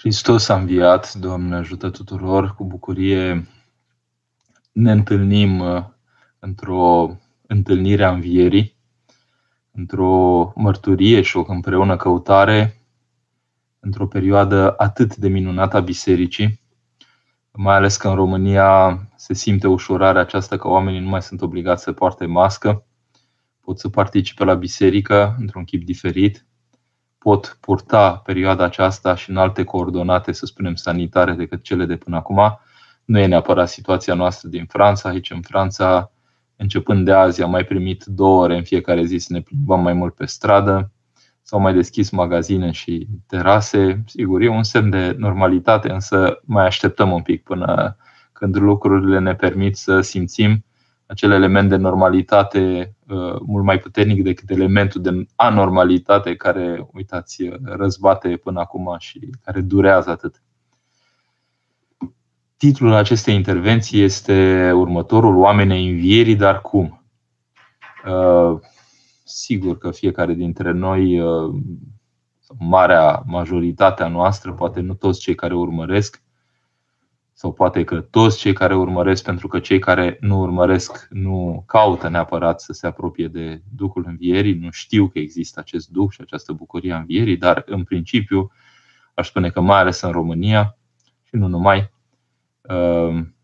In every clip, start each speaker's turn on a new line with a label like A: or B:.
A: Hristos a înviat, Doamne ajută tuturor, cu bucurie ne întâlnim uh, într-o întâlnire a învierii, într-o mărturie și o împreună căutare, într-o perioadă atât de minunată a bisericii, mai ales că în România se simte ușurarea aceasta că oamenii nu mai sunt obligați să poarte mască, pot să participe la biserică într-un chip diferit, pot purta perioada aceasta și în alte coordonate, să spunem, sanitare decât cele de până acum. Nu e neapărat situația noastră din Franța. Aici, în Franța, începând de azi, am mai primit două ore în fiecare zi să ne plimbăm mai mult pe stradă. S-au mai deschis magazine și terase. Sigur, e un semn de normalitate, însă mai așteptăm un pic până când lucrurile ne permit să simțim acel element de normalitate uh, mult mai puternic decât elementul de anormalitate care, uitați, răzbate până acum și care durează atât. Titlul acestei intervenții este următorul, Oamenii învierii, dar cum? Uh, sigur că fiecare dintre noi, uh, marea majoritatea noastră, poate nu toți cei care urmăresc, sau poate că toți cei care urmăresc, pentru că cei care nu urmăresc nu caută neapărat să se apropie de Duhul Învierii, nu știu că există acest Duh și această bucurie a Învierii, dar în principiu aș spune că mai ales în România și nu numai, um,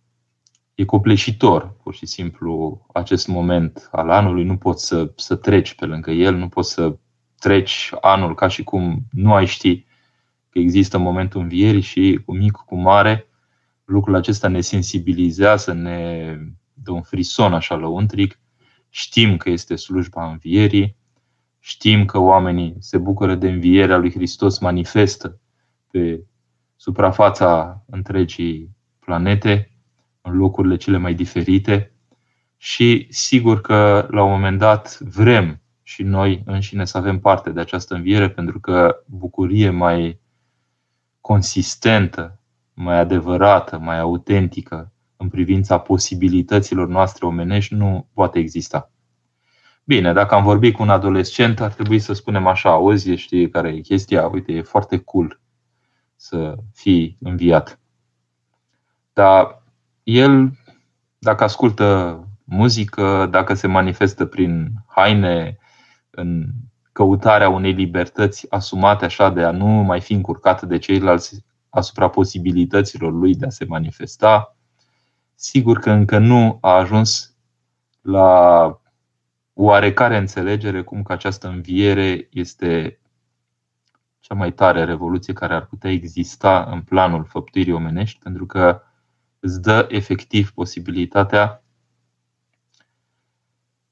A: e copleșitor pur și simplu acest moment al anului, nu poți să, să treci pe lângă el, nu poți să treci anul ca și cum nu ai ști că există momentul învierii și cu mic, cu mare, lucrul acesta ne sensibilizează, ne dă un frison așa lăuntric. Știm că este slujba învierii, știm că oamenii se bucură de învierea lui Hristos manifestă pe suprafața întregii planete, în locurile cele mai diferite și sigur că la un moment dat vrem și noi înșine să avem parte de această înviere pentru că bucurie mai consistentă mai adevărată, mai autentică în privința posibilităților noastre omenești nu poate exista. Bine, dacă am vorbit cu un adolescent, ar trebui să spunem așa, auzi, știi care e chestia, uite, e foarte cool să fii înviat. Dar el, dacă ascultă muzică, dacă se manifestă prin haine, în căutarea unei libertăți asumate așa de a nu mai fi încurcat de ceilalți asupra posibilităților lui de a se manifesta. Sigur că încă nu a ajuns la oarecare înțelegere cum că această înviere este cea mai tare revoluție care ar putea exista în planul făptuirii omenești, pentru că îți dă efectiv posibilitatea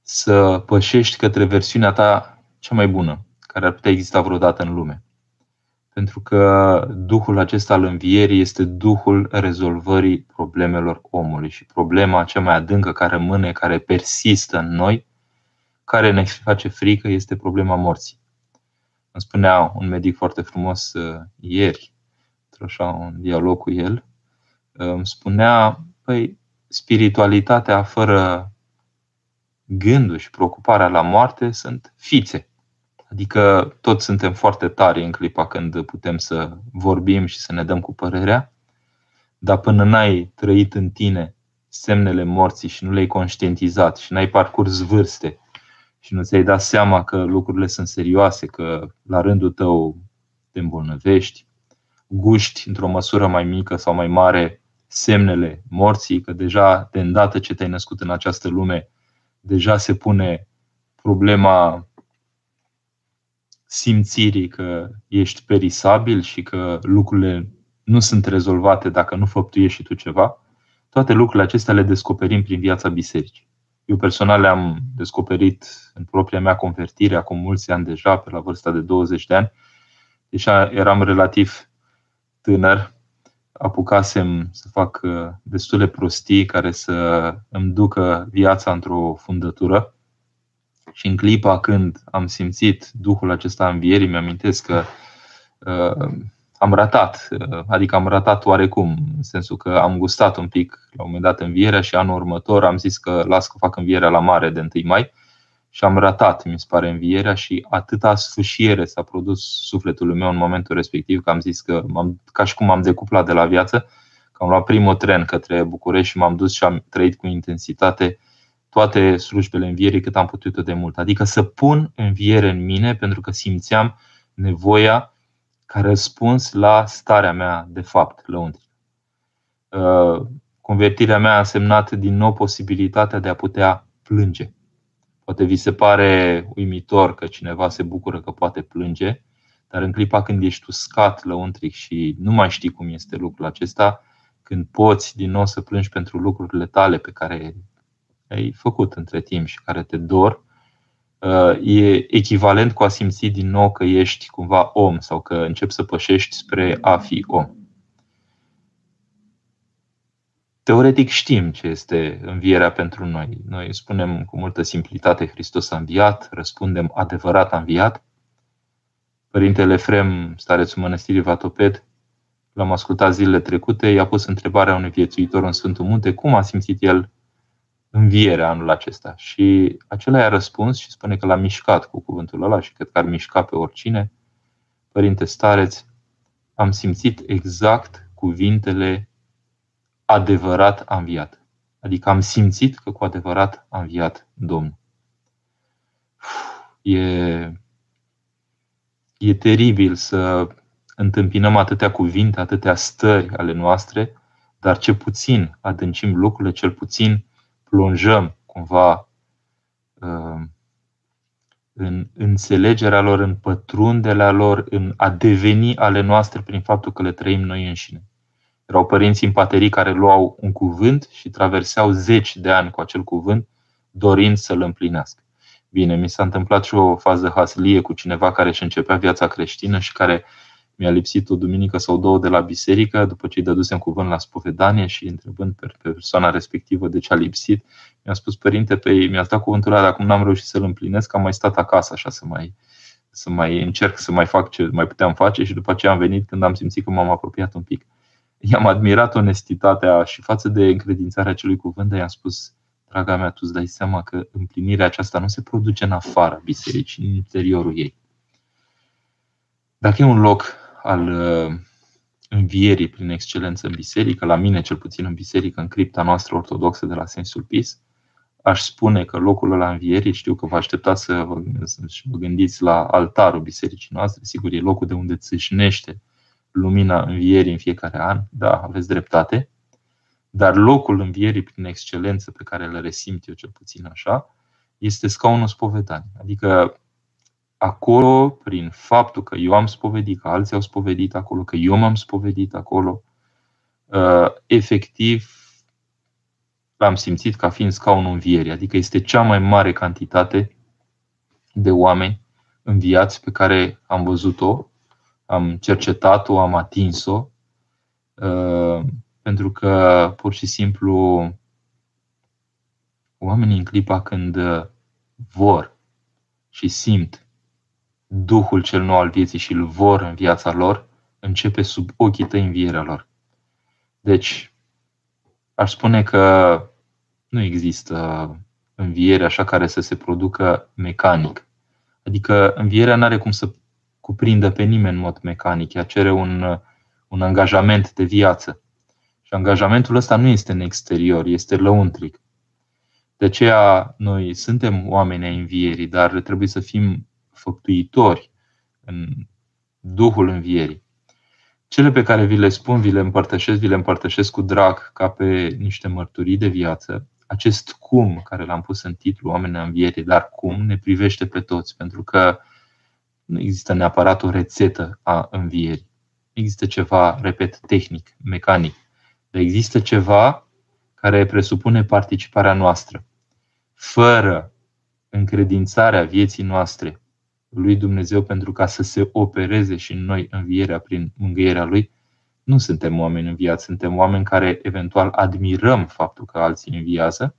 A: să pășești către versiunea ta cea mai bună care ar putea exista vreodată în lume. Pentru că Duhul acesta al învierii este Duhul rezolvării problemelor omului și problema cea mai adâncă care rămâne, care persistă în noi, care ne face frică, este problema morții. Îmi spunea un medic foarte frumos uh, ieri, așa un dialog cu el, uh, îmi spunea, păi, spiritualitatea fără gândul și preocuparea la moarte sunt fițe. Adică toți suntem foarte tari în clipa când putem să vorbim și să ne dăm cu părerea, dar până n-ai trăit în tine semnele morții și nu le-ai conștientizat și n-ai parcurs vârste și nu ți-ai dat seama că lucrurile sunt serioase, că la rândul tău te îmbolnăvești, guști într-o măsură mai mică sau mai mare semnele morții, că deja de îndată ce te-ai născut în această lume, deja se pune problema simțirii că ești perisabil și că lucrurile nu sunt rezolvate dacă nu făptuiești și tu ceva, toate lucrurile acestea le descoperim prin viața bisericii. Eu personal le-am descoperit în propria mea convertire acum mulți ani deja, pe la vârsta de 20 de ani. Deci eram relativ tânăr, apucasem să fac uh, destule prostii care să îmi ducă viața într-o fundătură. Și în clipa când am simțit Duhul acesta învierii, mi-amintesc că uh, am ratat, uh, adică am ratat oarecum, în sensul că am gustat un pic la un moment dat învierea și anul următor am zis că las că fac învierea la mare de 1 mai și am ratat, mi se pare, învierea și atâta sfâșiere s-a produs sufletul meu în momentul respectiv că am zis că am, ca și cum am decuplat de la viață, că am luat primul tren către București și m-am dus și am trăit cu intensitate toate slujbele învierii cât am putut de mult. Adică să pun înviere în mine pentru că simțeam nevoia ca răspuns la starea mea de fapt lăuntrică. Uh, convertirea mea a însemnat din nou posibilitatea de a putea plânge. Poate vi se pare uimitor că cineva se bucură că poate plânge, dar în clipa când ești uscat lăuntric și nu mai știi cum este lucrul acesta, când poți din nou să plângi pentru lucrurile tale pe care ai făcut între timp și care te dor, uh, e echivalent cu a simți din nou că ești cumva om sau că începi să pășești spre a fi om. Teoretic știm ce este învierea pentru noi. Noi spunem cu multă simplitate Hristos a înviat, răspundem adevărat a înviat. Părintele Frem, starețul mănăstirii Vatoped, l-am ascultat zilele trecute, i-a pus întrebarea unui viețuitor în Sfântul Munte, cum a simțit el învierea anul acesta. Și acela i-a răspuns și spune că l-a mișcat cu cuvântul ăla și cred că ar mișca pe oricine. Părinte stareț, am simțit exact cuvintele adevărat a înviat. Adică am simțit că cu adevărat a înviat Domnul. E, e teribil să întâmpinăm atâtea cuvinte, atâtea stări ale noastre, dar ce puțin adâncim lucrurile, cel puțin plonjăm cumva uh, în înțelegerea lor, în pătrunderea lor, în a deveni ale noastre prin faptul că le trăim noi înșine. Erau părinți în paterii care luau un cuvânt și traversau zeci de ani cu acel cuvânt, dorind să-l împlinească. Bine, mi s-a întâmplat și o fază haslie cu cineva care își începea viața creștină și care mi-a lipsit o duminică sau două de la biserică, după ce îi dădusem cuvânt la spovedanie și întrebând pe persoana respectivă de ce a lipsit, mi-a spus, părinte, pe ei, mi-a dat cuvântul ăla, dar acum n-am reușit să-l împlinesc, am mai stat acasă așa să mai, să mai încerc să mai fac ce mai puteam face și după aceea am venit când am simțit că m-am apropiat un pic i-am admirat onestitatea și față de încredințarea acelui cuvânt, dar i-am spus, draga mea, tu îți dai seama că împlinirea aceasta nu se produce în afara bisericii, în interiorul ei. Dacă e un loc al uh, învierii prin excelență în biserică, la mine cel puțin în biserică, în cripta noastră ortodoxă de la Sensul Pis, aș spune că locul ăla învierii, știu că vă așteptați să vă, să vă gândiți la altarul bisericii noastre, sigur e locul de unde țâșnește lumina învierii în fiecare an, da, aveți dreptate, dar locul învierii prin excelență pe care le resimt eu cel puțin așa, este scaunul spovedanii. Adică acolo, prin faptul că eu am spovedit, că alții au spovedit acolo, că eu m-am spovedit acolo, uh, efectiv l-am simțit ca fiind scaunul învierii. Adică este cea mai mare cantitate de oameni înviați pe care am văzut-o am cercetat-o, am atins-o, uh, pentru că pur și simplu oamenii în clipa când vor și simt Duhul cel nou al vieții și îl vor în viața lor, începe sub ochii tăi învierea lor. Deci, aș spune că nu există înviere așa care să se producă mecanic. Adică învierea nu are cum să cuprindă pe nimeni în mod mecanic. Ea cere un, un angajament de viață. Și angajamentul ăsta nu este în exterior, este lăuntric. De aceea noi suntem oameni ai învierii, dar trebuie să fim făptuitori în Duhul învierii. Cele pe care vi le spun, vi le împărtășesc, vi le împărtășesc cu drag ca pe niște mărturii de viață. Acest cum care l-am pus în titlu Oamenii învierii, dar cum ne privește pe toți, pentru că nu există neapărat o rețetă a învierii. Există ceva, repet, tehnic, mecanic. Dar există ceva care presupune participarea noastră. Fără încredințarea vieții noastre lui Dumnezeu pentru ca să se opereze și în noi învierea prin mângâierea Lui, nu suntem oameni înviați, suntem oameni care eventual admirăm faptul că alții înviază,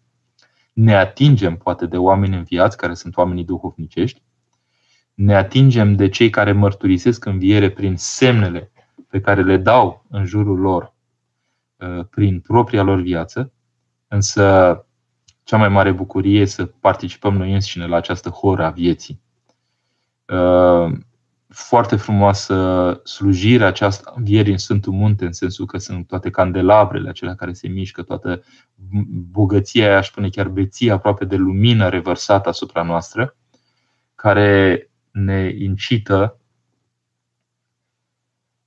A: ne atingem poate de oameni înviați care sunt oamenii duhovnicești, ne atingem de cei care mărturisesc înviere prin semnele pe care le dau în jurul lor uh, prin propria lor viață, însă cea mai mare bucurie e să participăm noi înșine la această horă a vieții. Uh, foarte frumoasă slujirea aceasta învierii în Sfântul Munte, în sensul că sunt toate candelabrele acelea care se mișcă, toată bogăția, aș spune chiar beția aproape de lumină revărsată asupra noastră, care ne incită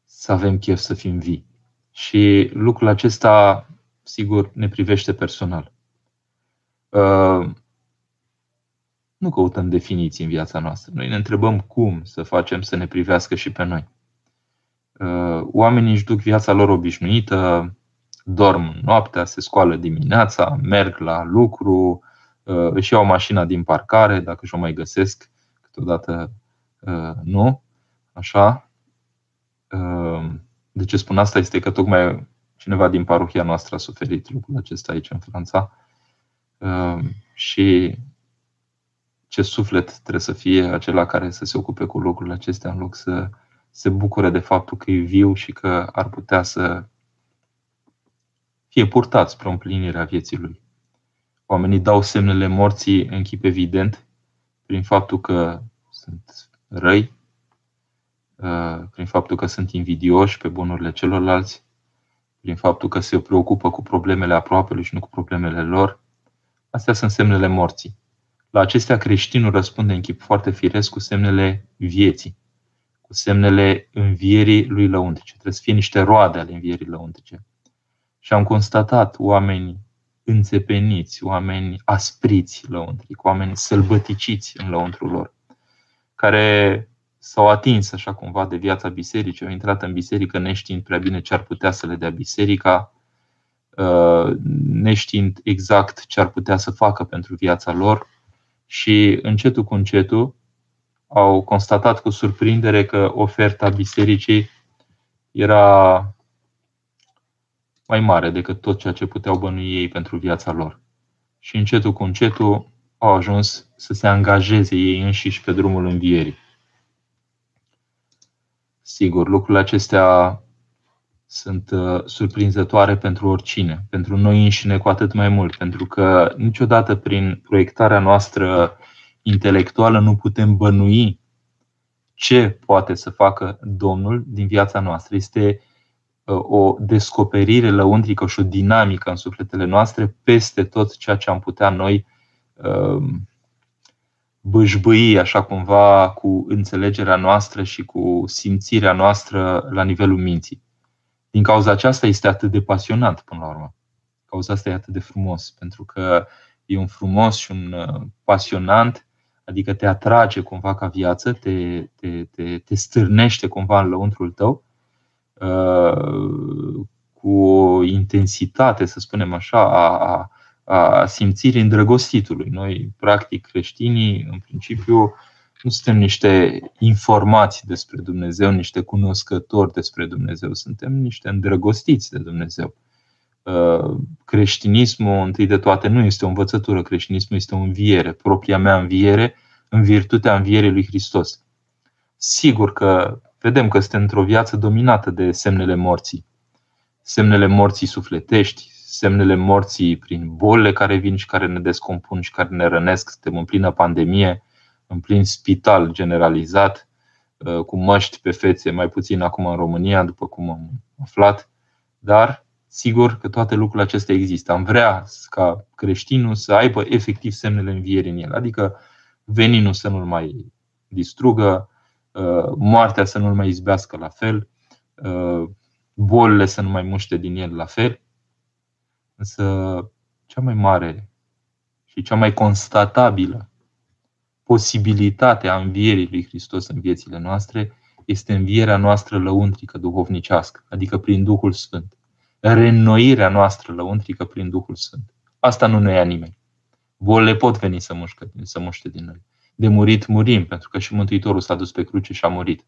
A: să avem chef să fim vii. Și lucrul acesta, sigur, ne privește personal. Uh, nu căutăm definiții în viața noastră. Noi ne întrebăm cum să facem să ne privească și pe noi. Uh, oamenii își duc viața lor obișnuită, dorm noaptea, se scoală dimineața, merg la lucru, uh, își iau mașina din parcare, dacă și-o mai găsesc, câteodată nu, așa, Ehm, de ce spun asta este că tocmai cineva din parohia noastră a suferit lucrul acesta aici în Franța ehm, și ce suflet trebuie să fie acela care să se ocupe cu lucrurile acestea în loc să se bucure de faptul că e viu și că ar putea să fie purtat spre împlinirea vieții lui. Oamenii dau semnele morții în chip evident prin faptul că sunt răi, Uh, prin faptul că sunt invidioși pe bunurile celorlalți, prin faptul că se preocupă cu problemele aproapelui și nu cu problemele lor. Astea sunt semnele morții. La acestea creștinul răspunde în chip foarte firesc cu semnele vieții, cu semnele învierii lui lăuntrice. Trebuie să fie niște roade ale învierii lăuntrice. Și am constatat oameni înțepeniți, oameni aspriți lăuntric, oameni sălbăticiți în lăuntrul lor, care s-au atins așa cumva de viața bisericii, au intrat în biserică neștiind prea bine ce ar putea să le dea biserica, uh, neștiind exact ce ar putea să facă pentru viața lor și încetul cu încetul au constatat cu surprindere că oferta bisericii era mai mare decât tot ceea ce puteau bănui ei pentru viața lor. Și încetul cu încetul au ajuns să se angajeze ei înșiși pe drumul învierii. Sigur, lucrurile acestea sunt uh, surprinzătoare pentru oricine, pentru noi înșine cu atât mai mult, pentru că niciodată prin proiectarea noastră intelectuală nu putem bănui ce poate să facă Domnul din viața noastră. Este uh, o descoperire lăuntrică și o dinamică în sufletele noastre peste tot ceea ce am putea noi uh, bâșbâi așa cumva cu înțelegerea noastră și cu simțirea noastră la nivelul minții. Din cauza aceasta este atât de pasionant până la urmă. Cauza asta e atât de frumos, pentru că e un frumos și un uh, pasionant, adică te atrage cumva ca viață, te, te, te, te stârnește cumva în lăuntrul tău, uh, cu o intensitate, să spunem așa, a, a, a simțirii îndrăgostitului. Noi, practic, creștinii, în principiu, nu suntem niște informați despre Dumnezeu, niște cunoscători despre Dumnezeu, suntem niște îndrăgostiți de Dumnezeu. Creștinismul, întâi de toate, nu este o învățătură, creștinismul este o înviere, propria mea înviere, în virtutea învierii lui Hristos. Sigur că vedem că suntem într-o viață dominată de semnele morții, semnele morții sufletești, semnele morții prin bolile care vin și care ne descompun și care ne rănesc. Suntem în plină pandemie, în plin spital generalizat, uh, cu măști pe fețe, mai puțin acum în România, după cum am aflat, dar sigur că toate lucrurile acestea există. Am vrea ca creștinul să aibă efectiv semnele învierii în el, adică veninul să nu-l mai distrugă, uh, moartea să nu-l mai izbească la fel, uh, bolile să nu mai muște din el la fel. Însă cea mai mare și cea mai constatabilă posibilitate a învierii lui Hristos în viețile noastre este învierea noastră lăuntrică duhovnicească, adică prin Duhul Sfânt. Reînnoirea noastră lăuntrică prin Duhul Sfânt. Asta nu ne ia nimeni. Bolile pot veni să, mușcă, să muște din noi. De murit murim, pentru că și Mântuitorul s-a dus pe cruce și a murit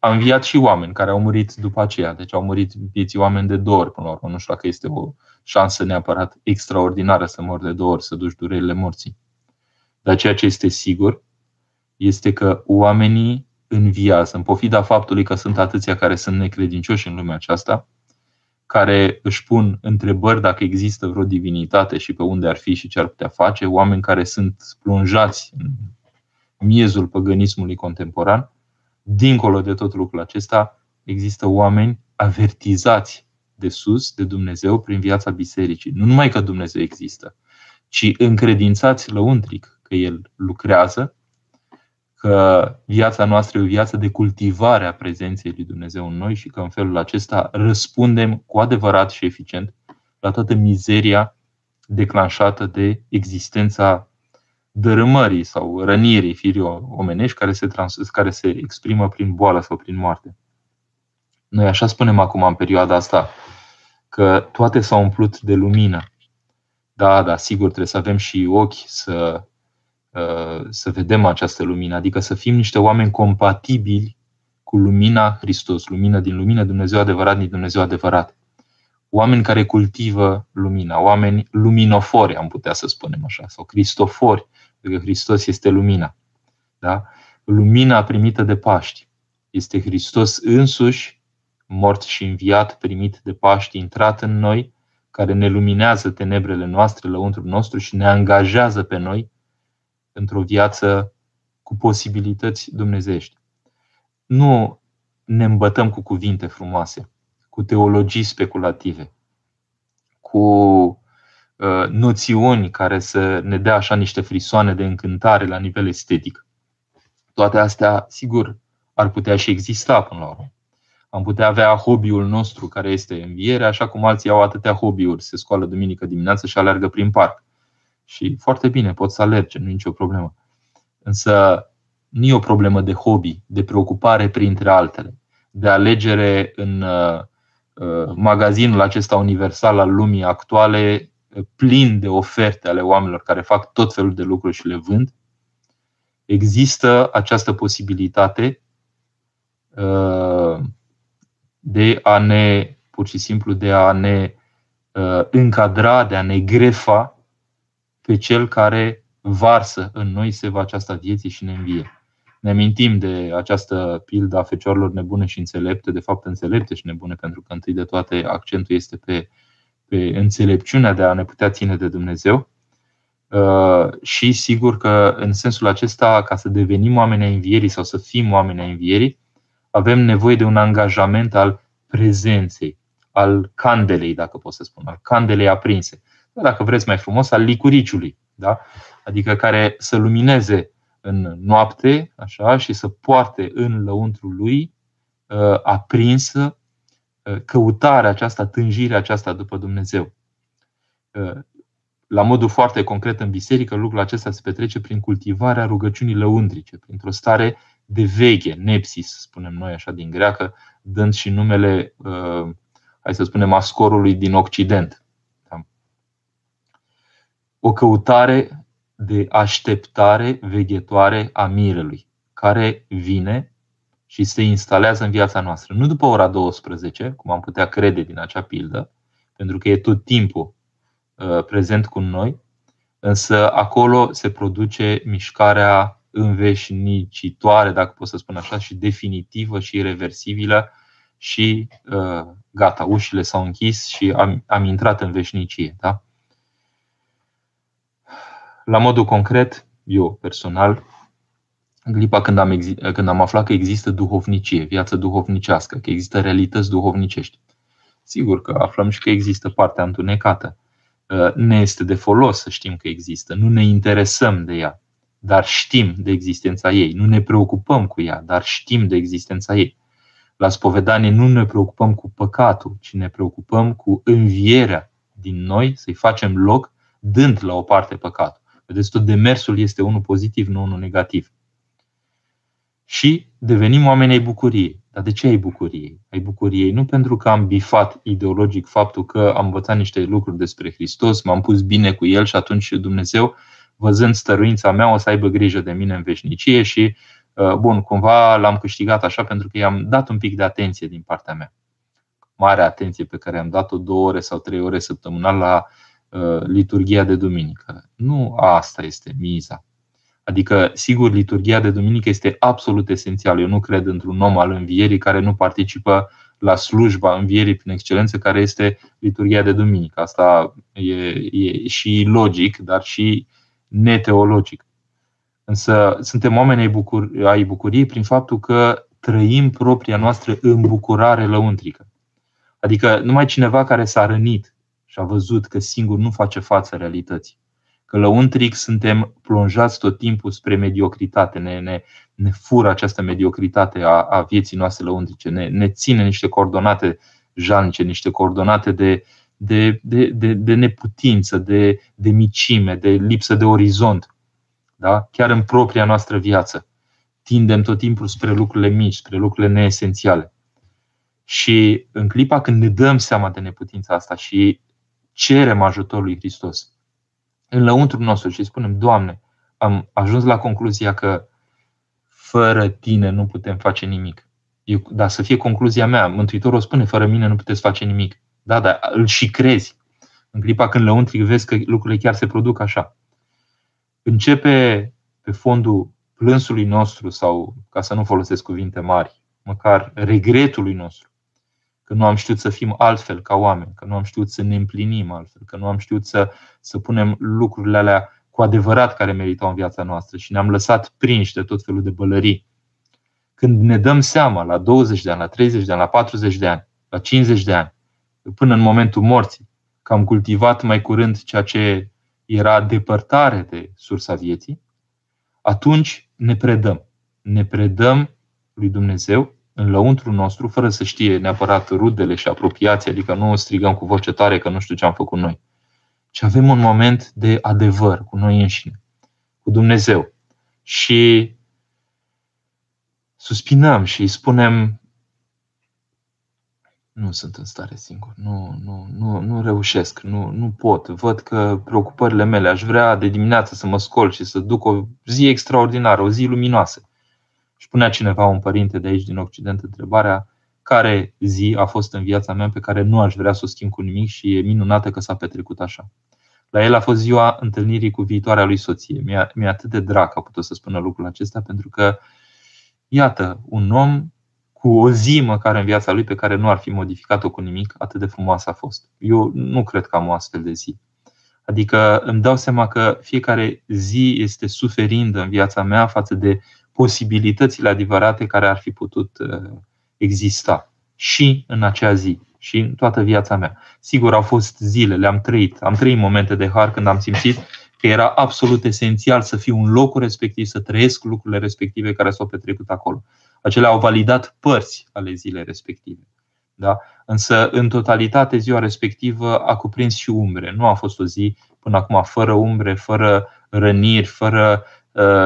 A: a înviat și oameni care au murit după aceea. Deci au murit vieții oameni de două ori până la urmă. Nu știu dacă este o șansă neapărat extraordinară să mor de două ori, să duci durerile morții. Dar ceea ce este sigur este că oamenii înviază, în pofida faptului că sunt atâția care sunt necredincioși în lumea aceasta, care își pun întrebări dacă există vreo divinitate și pe unde ar fi și ce ar putea face, oameni care sunt plonjați în miezul păgânismului contemporan. Dincolo de tot lucrul acesta, există oameni avertizați de sus, de Dumnezeu, prin viața bisericii. Nu numai că Dumnezeu există, ci încredințați lăuntric că El lucrează, că viața noastră e o viață de cultivare a prezenței lui Dumnezeu în noi și că în felul acesta răspundem cu adevărat și eficient la toată mizeria declanșată de existența dărâmării sau rănirii firii omenești care se, trans- care se exprimă prin boală sau prin moarte. Noi așa spunem acum în perioada asta că toate s-au umplut de lumină. Da, da, sigur, trebuie să avem și ochi să, uh, să vedem această lumină, adică să fim niște oameni compatibili cu lumina Hristos, lumină din lumină, Dumnezeu adevărat din Dumnezeu adevărat. Oameni care cultivă lumina, oameni luminofori, am putea să spunem așa, sau cristofori, pentru că Hristos este lumina. Da? Lumina primită de Paști este Hristos însuși, mort și înviat, primit de Paști, intrat în noi, care ne luminează tenebrele noastre lăuntru nostru și ne angajează pe noi într-o viață cu posibilități dumnezești. Nu ne îmbătăm cu cuvinte frumoase, cu teologii speculative, cu uh, noțiuni care să ne dea așa niște frisoane de încântare la nivel estetic. Toate astea, sigur, ar putea și exista până la urmă. Am putea avea hobby-ul nostru care este învierea, așa cum alții au atâtea hobby-uri. Se scoală duminică dimineață și alergă prin parc. Și foarte bine, pot să alerge, nu e nicio problemă. Însă nu e o problemă de hobby, de preocupare printre altele, de alegere în uh, uh, magazinul acesta universal al lumii actuale, uh, plin de oferte ale oamenilor care fac tot felul de lucruri și le vând. Există această posibilitate de a ne, pur și simplu, de a ne uh, încadra, de a ne grefa pe cel care varsă în noi seva această vieții și ne învie. Ne amintim de această pildă a fecioarelor nebune și înțelepte, de fapt înțelepte și nebune, pentru că întâi de toate accentul este pe, pe înțelepciunea de a ne putea ține de Dumnezeu. Uh, și sigur că în sensul acesta, ca să devenim oameni ai învierii sau să fim oameni ai învierii, avem nevoie de un angajament al prezenței, al candelei, dacă pot să spun, al candelei aprinse. Dacă vreți mai frumos, al licuriciului, da? adică care să lumineze în noapte așa, și să poarte în lăuntru lui uh, aprinsă uh, căutarea aceasta, tânjirea aceasta după Dumnezeu. Uh, la modul foarte concret în biserică, lucrul acesta se petrece prin cultivarea rugăciunii lăuntrice, printr-o stare de veche, nepsis, spunem noi așa din greacă, dând și numele, uh, hai să spunem, ascorului din Occident. Da? O căutare de așteptare veghetoare a mirelui, care vine și se instalează în viața noastră. Nu după ora 12, cum am putea crede din acea pildă, pentru că e tot timpul uh, prezent cu noi, însă acolo se produce mișcarea înveșnicitoare, dacă pot să spun așa, și definitivă și irreversibilă și uh, gata, ușile s-au închis și am, am intrat în veșnicie. Da? La modul concret, eu personal, în clipa când am, când am aflat că există duhovnicie, viață duhovnicească, că există realități duhovnicești, sigur că aflăm și că există partea întunecată. Uh, ne este de folos să știm că există, nu ne interesăm de ea dar știm de existența ei. Nu ne preocupăm cu ea, dar știm de existența ei. La spovedanie nu ne preocupăm cu păcatul, ci ne preocupăm cu învierea din noi, să-i facem loc, dând la o parte păcatul. Vedeți, tot demersul este unul pozitiv, nu unul negativ. Și devenim oameni ai bucuriei. Dar de ce ai bucuriei? Ai bucuriei nu pentru că am bifat ideologic faptul că am învățat niște lucruri despre Hristos, m-am pus bine cu El și atunci Dumnezeu văzând stăruința mea, o să aibă grijă de mine în veșnicie și, uh, bun, cumva l-am câștigat așa pentru că i-am dat un pic de atenție din partea mea. Mare atenție pe care am dat-o două ore sau trei ore săptămânal la uh, liturgia de duminică. Nu asta este miza. Adică, sigur, liturgia de duminică este absolut esențială. Eu nu cred într-un om al învierii care nu participă la slujba învierii prin excelență, care este liturgia de duminică. Asta e, e și logic, dar și neteologic. Însă suntem oameni ai, bucur- ai bucuriei prin faptul că trăim propria noastră îmbucurare lăuntrică. Adică numai cineva care s-a rănit și a văzut că singur nu face față realității. Că lăuntric suntem plonjați tot timpul spre mediocritate, ne, ne, ne fură această mediocritate a, a vieții noastre lăuntrice, ne, ne ține niște coordonate jalnice, niște coordonate de, de, de, de, de neputință, de, de micime, de lipsă de orizont. Da? Chiar în propria noastră viață. Tindem tot timpul spre lucrurile mici, spre lucrurile neesențiale. Și în clipa când ne dăm seama de neputința asta și cerem ajutorul lui Hristos în lăuntru nostru și spunem, Doamne, am ajuns la concluzia că fără tine nu putem face nimic. Eu, dar să fie concluzia mea. Mântuitorul o spune, fără mine nu puteți face nimic. Da, dar îl și crezi. În clipa când lăuntric vezi că lucrurile chiar se produc așa. Începe pe fondul plânsului nostru sau, ca să nu folosesc cuvinte mari, măcar regretului nostru că nu am știut să fim altfel ca oameni, că nu am știut să ne împlinim altfel, că nu am știut să, să punem lucrurile alea cu adevărat care meritau în viața noastră și ne-am lăsat prinși de tot felul de bălării. Când ne dăm seama la 20 de ani, la 30 de ani, la 40 de ani, la 50 de ani, până în momentul morții, că am cultivat mai curând ceea ce era depărtare de sursa vieții, atunci ne predăm. Ne predăm lui Dumnezeu în lăuntru nostru, fără să știe neapărat rudele și apropiații, adică nu strigăm cu voce tare că nu știu ce am făcut noi, ci avem un moment de adevăr cu noi înșine, cu Dumnezeu. Și suspinăm și îi spunem nu sunt în stare singur, nu, nu, nu, nu reușesc, nu, nu pot. Văd că preocupările mele, aș vrea de dimineață să mă scol și să duc o zi extraordinară, o zi luminoasă. Și punea cineva, un părinte de aici din Occident, întrebarea care zi a fost în viața mea pe care nu aș vrea să o schimb cu nimic și e minunată că s-a petrecut așa. La el a fost ziua întâlnirii cu viitoarea lui soție. Mi-a, mi atât de drag a putut să spună lucrul acesta pentru că, iată, un om cu o zi măcar în viața lui pe care nu ar fi modificat-o cu nimic, atât de frumoasă a fost. Eu nu cred că am o astfel de zi. Adică îmi dau seama că fiecare zi este suferindă în viața mea față de posibilitățile adevărate care ar fi putut uh, exista și în acea zi și în toată viața mea. Sigur, au fost zile, le-am trăit. Am trăit momente de har când am simțit că era absolut esențial să fiu în locul respectiv, să trăiesc lucrurile respective care s-au petrecut acolo. Acelea au validat părți ale zilei respective. Da? Însă, în totalitate, ziua respectivă a cuprins și umbre. Nu a fost o zi până acum fără umbre, fără răniri, fără Uh,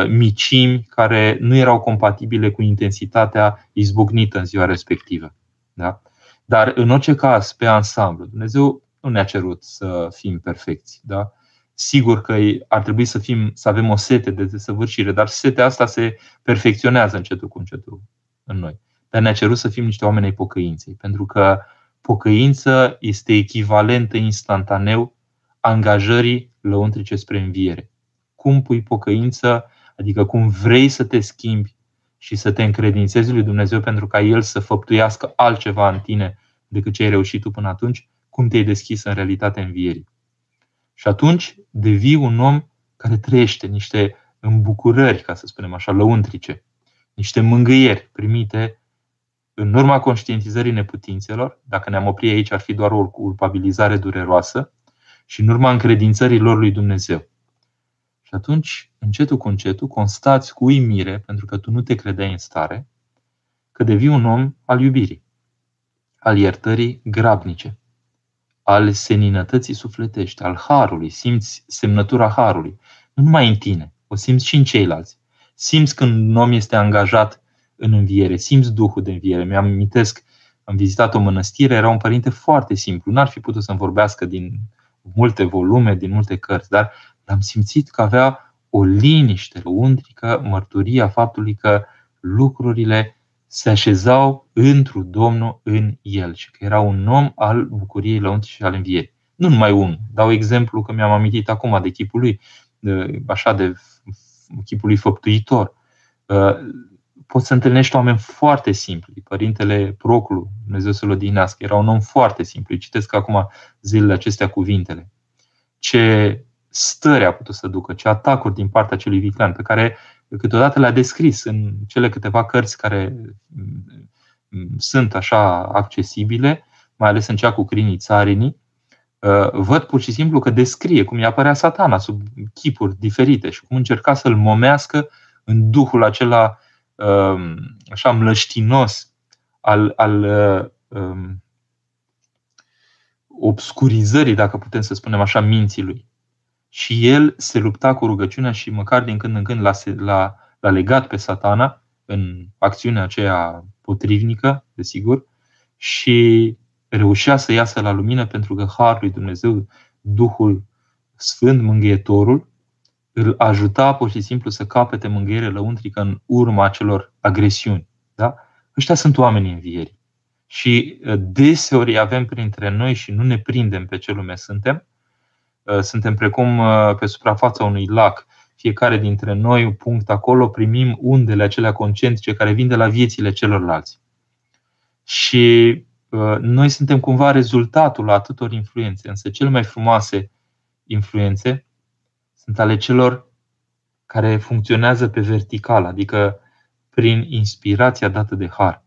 A: micimi care nu erau compatibile cu intensitatea izbucnită în ziua respectivă. Da? Dar, în orice caz, pe ansamblu, Dumnezeu nu ne-a cerut să fim perfecți. Da? Sigur că ar trebui să, fim, să avem o sete de desăvârșire, dar setea asta se perfecționează încetul cu încetul în noi. Dar ne-a cerut să fim niște oameni ai pocăinței, pentru că pocăință este echivalentă instantaneu angajării lăuntrice spre înviere cum pui pocăință, adică cum vrei să te schimbi și să te încredințezi lui Dumnezeu pentru ca El să făptuiască altceva în tine decât ce ai reușit tu până atunci, cum te-ai deschis în realitatea învierii. Și atunci devii un om care trăiește niște îmbucurări, ca să spunem așa, lăuntrice, niște mângâieri primite în urma conștientizării neputințelor, dacă ne-am opri aici ar fi doar o culpabilizare dureroasă, și în urma încredințării lor lui Dumnezeu. Și atunci, încetul cu încetul, constați cu uimire, pentru că tu nu te credeai în stare, că devii un om al iubirii, al iertării grabnice, al seninătății sufletești, al harului, simți semnătura harului, nu numai în tine, o simți și în ceilalți. Simți când un om este angajat în înviere, simți Duhul de înviere. Mi-am amintesc, am vizitat o mănăstire, era un părinte foarte simplu, n-ar fi putut să-mi vorbească din multe volume, din multe cărți, dar am simțit că avea o liniște lăuntrică, mărturia faptului că lucrurile se așezau întru Domnul în el și că era un om al bucuriei lăuntrice și al învierii. Nu numai un. Dau exemplu că mi-am amintit acum de chipul lui, așa de chipul lui făptuitor. poți să întâlnești oameni foarte simpli. Părintele Proclu, Dumnezeu să-l odihnească, era un om foarte simplu. citesc acum zilele acestea cuvintele. Ce stări a putut să ducă, ce atacuri din partea celui viclean, pe care câteodată le-a descris în cele câteva cărți care sunt așa accesibile, mai ales în cea cu crinii țarinii, uh, văd pur și simplu că descrie cum i apărea satana sub chipuri diferite și cum încerca să-l momească în duhul acela um, așa mlăștinos al, al um, obscurizării, dacă putem să spunem așa, minții lui. Și el se lupta cu rugăciunea și măcar din când în când l-a, l-a, l-a legat pe satana în acțiunea aceea potrivnică, desigur, și reușea să iasă la lumină pentru că Harul lui Dumnezeu, Duhul Sfânt, Mângâietorul, îl ajuta pur și simplu să capete mângâiere lăuntrică în urma acelor agresiuni. Da? Ăștia sunt oamenii învierii. Și uh, deseori avem printre noi și nu ne prindem pe ce lume suntem. Uh, suntem precum uh, pe suprafața unui lac. Fiecare dintre noi, un punct acolo, primim undele acelea concentrice care vin de la viețile celorlalți. Și noi suntem cumva rezultatul atâtor influențe, însă cele mai frumoase influențe sunt ale celor care funcționează pe vertical, adică prin inspirația dată de har.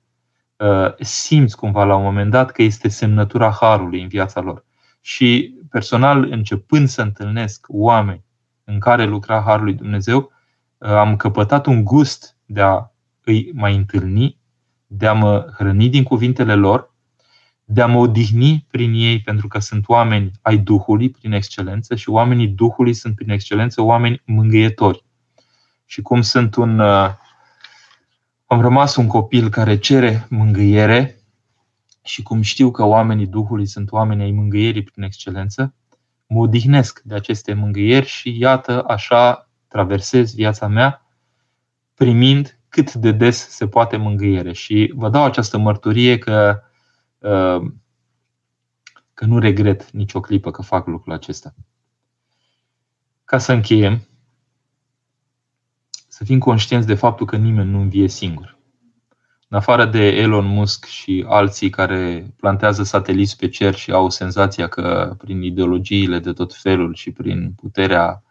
A: Uh, simți cumva la un moment dat că este semnătura harului în viața lor. Și personal, începând să întâlnesc oameni în care lucra harul lui Dumnezeu, uh, am căpătat un gust de a îi mai întâlni, de a mă hrăni din cuvintele lor de a mă odihni prin ei, pentru că sunt oameni ai Duhului prin excelență și oamenii Duhului sunt prin excelență oameni mângâietori. Și cum sunt un. Uh, am rămas un copil care cere mângâiere și cum știu că oamenii Duhului sunt oameni ai mângâierii prin excelență, mă odihnesc de aceste mângâieri și iată, așa traversez viața mea primind cât de des se poate mângâiere. Și vă dau această mărturie că Ehm, că nu regret nicio clipă că fac lucrul acesta. Ca să încheiem, să fim conștienți de faptul că nimeni nu învie singur. În afară de Elon Musk și alții care plantează sateliți pe cer și au senzația că prin ideologiile de tot felul și prin puterea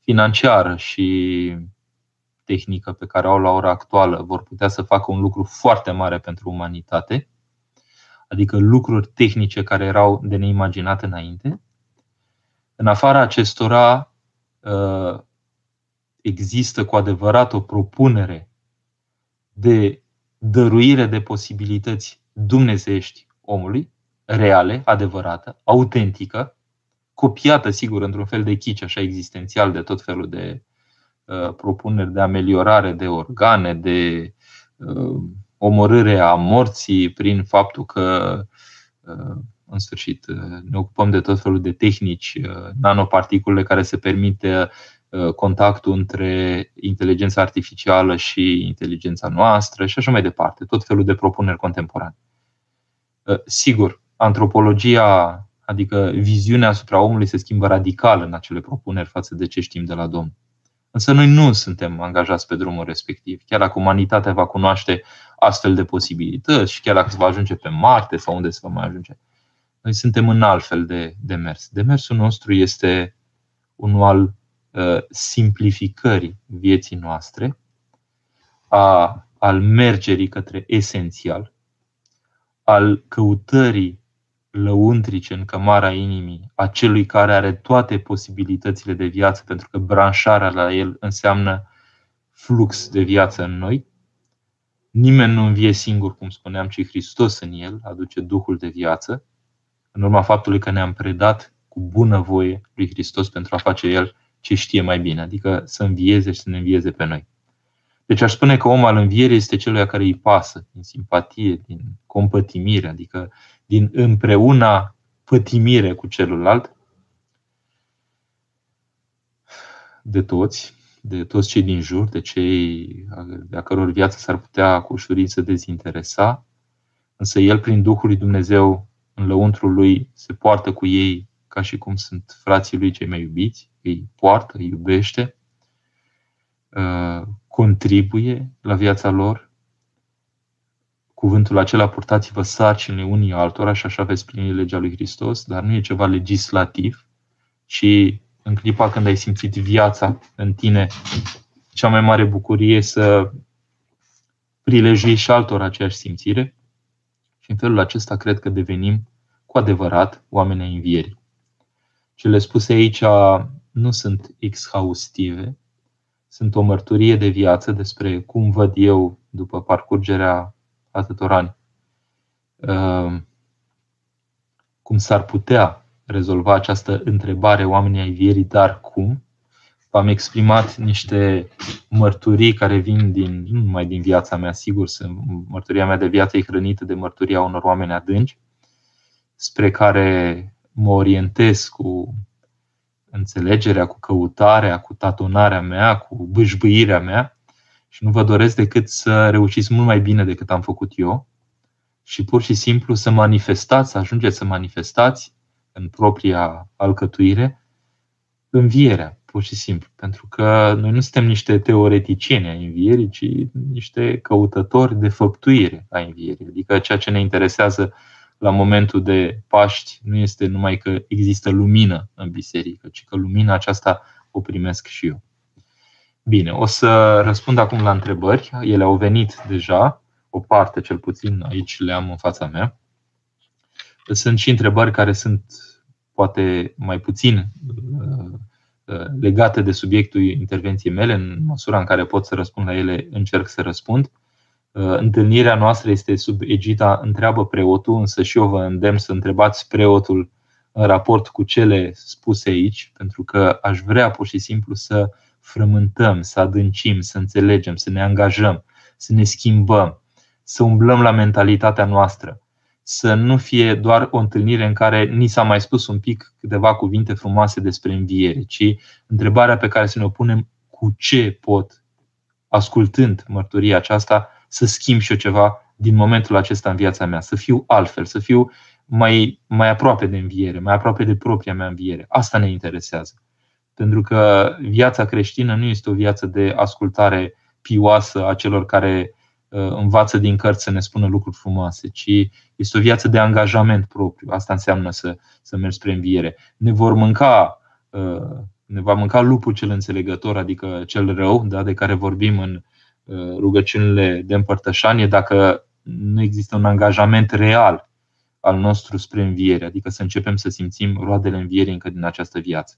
A: financiară și tehnică pe care au la ora actuală vor putea să facă un lucru foarte mare pentru umanitate, adică lucruri tehnice care erau de neimaginat înainte. În afara acestora uh, există cu adevărat o propunere de dăruire de posibilități dumnezeiești omului, reale, adevărată, autentică, copiată, sigur, într-un fel de chici așa existențial de tot felul de uh, propuneri de ameliorare de organe, de uh, omorâre a morții prin faptul că, uh, în sfârșit, uh, ne ocupăm de tot felul de tehnici, uh, nanoparticule care se permite contactul între inteligența artificială și inteligența noastră și așa mai departe, tot felul de propuneri contemporane. Sigur, antropologia, adică viziunea asupra omului se schimbă radical în acele propuneri față de ce știm de la Domnul. Însă noi nu suntem angajați pe drumul respectiv. Chiar dacă umanitatea va cunoaște astfel de posibilități și chiar dacă se va ajunge pe Marte sau unde se va mai ajunge, noi suntem în alt fel de, de mers. Demersul nostru este unul al uh, simplificării vieții noastre, a, al mergerii către esențial, al căutării lăuntrice în cămara inimii a celui care are toate posibilitățile de viață, pentru că branșarea la el înseamnă flux de viață în noi. Nimeni nu învie singur, cum spuneam, ci Hristos în el aduce Duhul de viață, în urma faptului că ne-am predat cu bună voie lui Hristos pentru a face El ce știe mai bine, adică să învieze și să ne învieze pe noi. Deci aș spune că omul al învierii este celui care îi pasă, din simpatie, din compătimire, adică din împreuna pătimire cu celălalt, de toți, de toți cei din jur, de cei de a căror viață s-ar putea cu ușurință dezinteresa, însă El, prin Duhul lui Dumnezeu, în lăuntrul lui, se poartă cu ei ca și cum sunt frații lui cei mai iubiți, îi poartă, îi iubește uh, contribuie la viața lor. Cuvântul acela, purtați-vă sarcinile unii altora și așa veți plini legea lui Hristos, dar nu e ceva legislativ, ci în clipa când ai simțit viața în tine, cea mai mare bucurie să prilejui și altor aceeași simțire. Și în felul acesta cred că devenim cu adevărat oameni ai învierii. Cele spuse aici nu sunt exhaustive, sunt o mărturie de viață despre cum văd eu după parcurgerea atâtor ani. Ehm, cum s-ar putea rezolva această întrebare oamenii ai vierii, dar cum? V-am exprimat niște mărturii care vin din, nu numai din viața mea, sigur, sunt, mărturia mea de viață e hrănită de mărturia unor oameni adânci, spre care mă orientez cu înțelegerea, cu căutarea, cu tatonarea mea, cu bâșbâirea mea și nu vă doresc decât să reușiți mult mai bine decât am făcut eu și pur și simplu să manifestați, să ajungeți să manifestați în propria alcătuire învierea, pur și simplu. Pentru că noi nu suntem niște teoreticieni a învierii, ci niște căutători de făptuire a învierii. Adică ceea ce ne interesează la momentul de Paști nu este numai că există lumină în biserică, ci că lumina aceasta o primesc și eu. Bine, o să răspund acum la întrebări. Ele au venit deja, o parte cel puțin aici le am în fața mea. Sunt și întrebări care sunt poate mai puțin uh, uh, legate de subiectul intervenției mele, în măsura în care pot să răspund la ele, încerc să răspund. Uh, întâlnirea noastră este sub egida Întreabă preotul, însă și eu vă îndemn să întrebați preotul în raport cu cele spuse aici, pentru că aș vrea pur și simplu să frământăm, să adâncim, să înțelegem, să ne angajăm, să ne schimbăm, să umblăm la mentalitatea noastră, să nu fie doar o întâlnire în care ni s-a mai spus un pic câteva cuvinte frumoase despre înviere, ci întrebarea pe care să ne o punem cu ce pot, ascultând mărturia aceasta, să schimb și eu ceva din momentul acesta în viața mea, să fiu altfel, să fiu mai, mai aproape de înviere, mai aproape de propria mea înviere. Asta ne interesează. Pentru că viața creștină nu este o viață de ascultare pioasă a celor care uh, învață din cărți să ne spună lucruri frumoase, ci este o viață de angajament propriu. Asta înseamnă să, să mergi spre înviere. Ne vor mânca, uh, ne va mânca lupul cel înțelegător, adică cel rău, da, de care vorbim în Uh, rugăciunile de împărtășanie dacă nu există un angajament real al nostru spre înviere, adică să începem să simțim roadele învierii încă din această viață.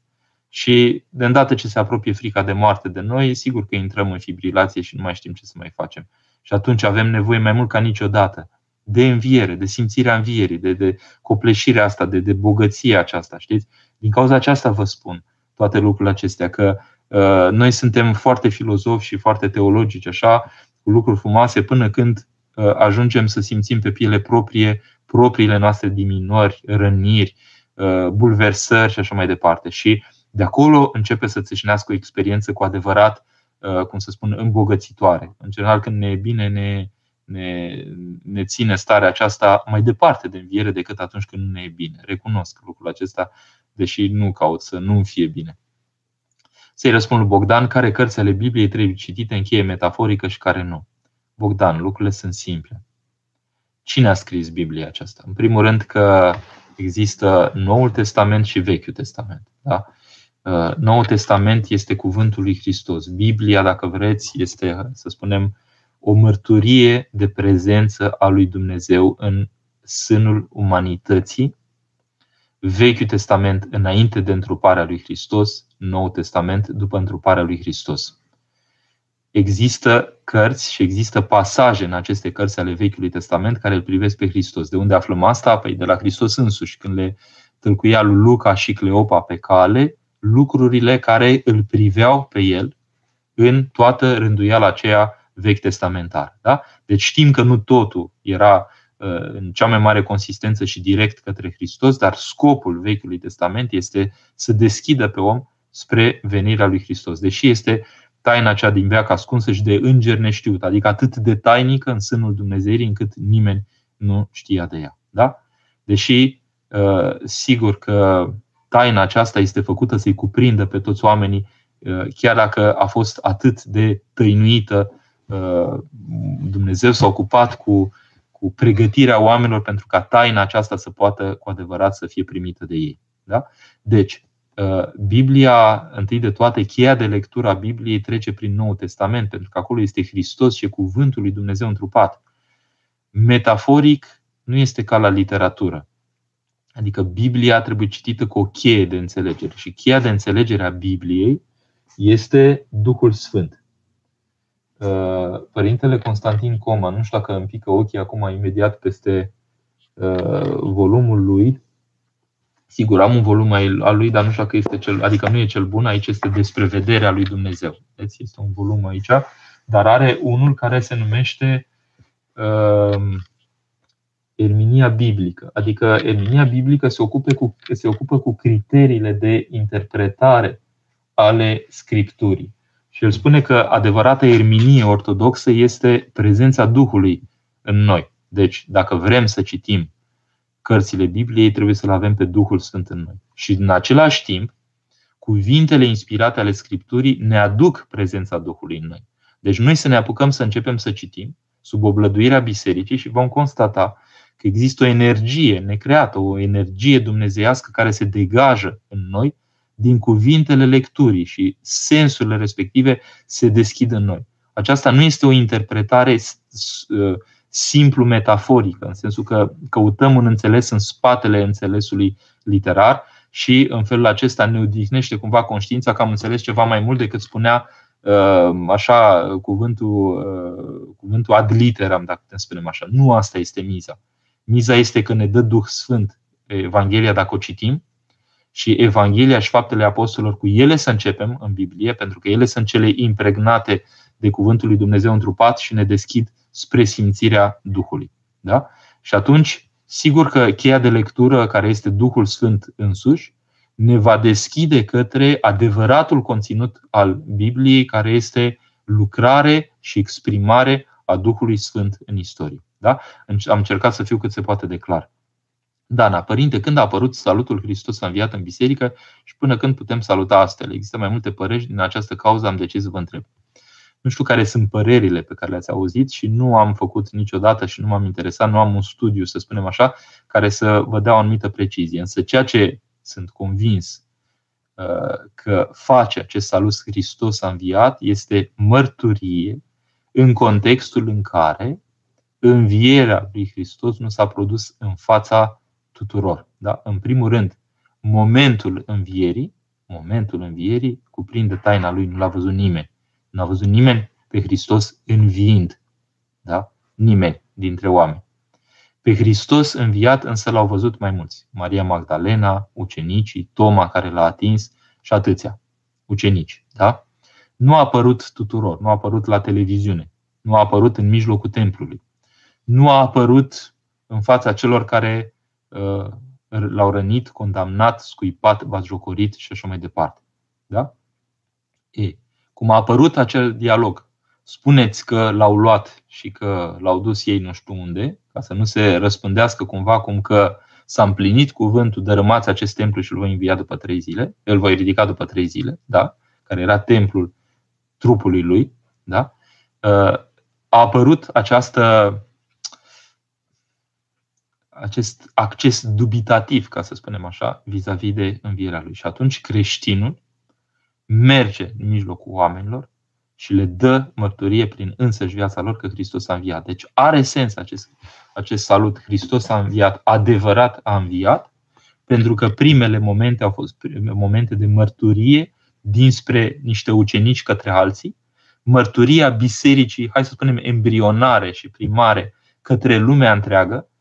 A: Și de îndată ce se apropie frica de moarte de noi, sigur că intrăm în fibrilație și nu mai știm ce să mai facem. Și atunci avem nevoie mai mult ca niciodată de înviere, de simțirea învierii, de, de copleșirea asta, de, de bogăția aceasta. Știți? Din cauza aceasta vă spun toate lucrurile acestea, că Uh, noi suntem foarte filozofi și foarte teologici, așa, cu lucruri frumoase, până când uh, ajungem să simțim pe piele proprie propriile noastre diminuări, răniri, uh, bulversări și așa mai departe. Și de acolo începe să țâșnească o experiență cu adevărat, cum să spun, îmbogățitoare. În general, când ne e bine, ne, ne, ne ține starea aceasta mai departe de înviere decât atunci când nu ne e bine. Recunosc lucrul acesta, deși nu caut să nu fie bine. Să-i răspund lui Bogdan care cărți ale Bibliei trebuie citite în cheie metaforică și care nu. Bogdan, lucrurile sunt simple. Cine a scris Biblia aceasta? În primul rând că există Noul Testament și Vechiul Testament. Da? Uh, Noul Testament este cuvântul lui Hristos. Biblia, dacă vreți, este, să spunem, o mărturie de prezență a lui Dumnezeu în sânul umanității Vechiul Testament înainte de întruparea lui Hristos, Noul Testament după întruparea lui Hristos. Există cărți și există pasaje în aceste cărți ale Vechiului Testament care îl privesc pe Hristos. De unde aflăm asta? Păi de la Hristos însuși, când le tâlcuia lui Luca și Cleopa pe cale, lucrurile care îl priveau pe el în toată rânduiala aceea vechi testamentar. Da? Deci știm că nu totul era Uh, în cea mai mare consistență și direct către Hristos, dar scopul Vechiului Testament este să deschidă pe om spre venirea lui Hristos. Deși este taina cea din veac ascunsă și de înger neștiut, adică atât de tainică în sânul Dumnezeirii încât nimeni nu știa de ea. Da? Deși, uh, sigur că taina aceasta este făcută să-i cuprindă pe toți oamenii chiar dacă a fost atât de tăinuită, Dumnezeu s-a ocupat cu, cu pregătirea oamenilor pentru ca taina aceasta să poată cu adevărat să fie primită de ei. Da? Deci, Biblia, întâi de toate, cheia de lectură a Bibliei trece prin Noul Testament, pentru că acolo este Hristos și cuvântul lui Dumnezeu întrupat. Metaforic, nu este ca la literatură. Adică Biblia trebuie citită cu o cheie de înțelegere. Și cheia de înțelegere a Bibliei este Duhul Sfânt. Uh, Părintele Constantin Coma, nu știu dacă îmi pică ochii acum imediat peste uh, volumul lui. Sigur, am un volum al lui, dar nu știu dacă este cel, adică nu e cel bun, aici este despre vederea lui Dumnezeu. Deci este un volum aici, dar are unul care se numește uh, erminia biblică. Adică erminia biblică se, ocupe cu, se ocupă cu criteriile de interpretare ale Scripturii. Și el spune că adevărata erminie ortodoxă este prezența Duhului în noi. Deci, dacă vrem să citim cărțile Bibliei, trebuie să-L avem pe Duhul Sfânt în noi. Și în același timp, cuvintele inspirate ale Scripturii ne aduc prezența Duhului în noi. Deci noi să ne apucăm să începem să citim sub oblăduirea bisericii și vom constata că există o energie necreată, o energie dumnezeiască care se degajă în noi din cuvintele lecturii și sensurile respective se deschid în noi. Aceasta nu este o interpretare uh, simplu metaforică, în sensul că căutăm un înțeles în spatele înțelesului literar și în felul acesta ne odihnește cumva conștiința că am înțeles ceva mai mult decât spunea uh, așa cuvântul, uh, cuvântul ad literam, dacă putem spune așa. Nu asta este miza. Miza este că ne dă Duh Sfânt Evanghelia dacă o citim și Evanghelia și faptele apostolilor cu ele să începem în Biblie, pentru că ele sunt cele impregnate de Cuvântul lui Dumnezeu întrupat și ne deschid spre simțirea Duhului. Da? Și atunci, sigur că cheia de lectură, care este Duhul Sfânt însuși, ne va deschide către adevăratul conținut al Bibliei, care este lucrare și exprimare a Duhului Sfânt în istorie. Da? Am încercat să fiu cât se poate de clar. Dana, părinte, când a apărut salutul Hristos a înviat în biserică și până când putem saluta astfel? Există mai multe păreri, din această cauză am decis să vă întreb. Nu știu care sunt părerile pe care le-ați auzit și nu am făcut niciodată și nu m-am interesat, nu am un studiu, să spunem așa, care să vă dea o anumită precizie. Însă ceea ce sunt convins uh, că face acest salut Hristos a înviat este mărturie în contextul în care învierea lui Hristos nu s-a produs în fața tuturor. Da? În primul rând, momentul învierii, momentul învierii cuprinde taina lui, nu l-a văzut nimeni. Nu a văzut nimeni pe Hristos înviind. Da? Nimeni dintre oameni. Pe Hristos înviat însă l-au văzut mai mulți. Maria Magdalena, ucenicii, Toma care l-a atins și atâția ucenici. Da? Nu a apărut tuturor, nu a apărut la televiziune, nu a apărut în mijlocul templului nu a apărut în fața celor care uh, l-au rănit, condamnat, scuipat, batjocorit și așa mai departe. Da? E, cum a apărut acel dialog, spuneți că l-au luat și că l-au dus ei nu știu unde, ca să nu se răspândească cumva cum că s-a împlinit cuvântul, dărâmați acest templu și îl voi învia după trei zile, îl voi ridica după trei zile, da? care era templul trupului lui, da? Uh, a apărut această acest acces dubitativ, ca să spunem așa, vis-a-vis de învierea lui. Și atunci creștinul merge în mijlocul oamenilor și le dă mărturie prin însăși viața lor că Hristos a înviat. Deci are sens acest, acest salut, Hristos a înviat, adevărat a înviat, pentru că primele momente au fost momente de mărturie dinspre niște ucenici către alții, mărturia bisericii, hai să spunem, embrionare și primare către lumea întreagă, Uh,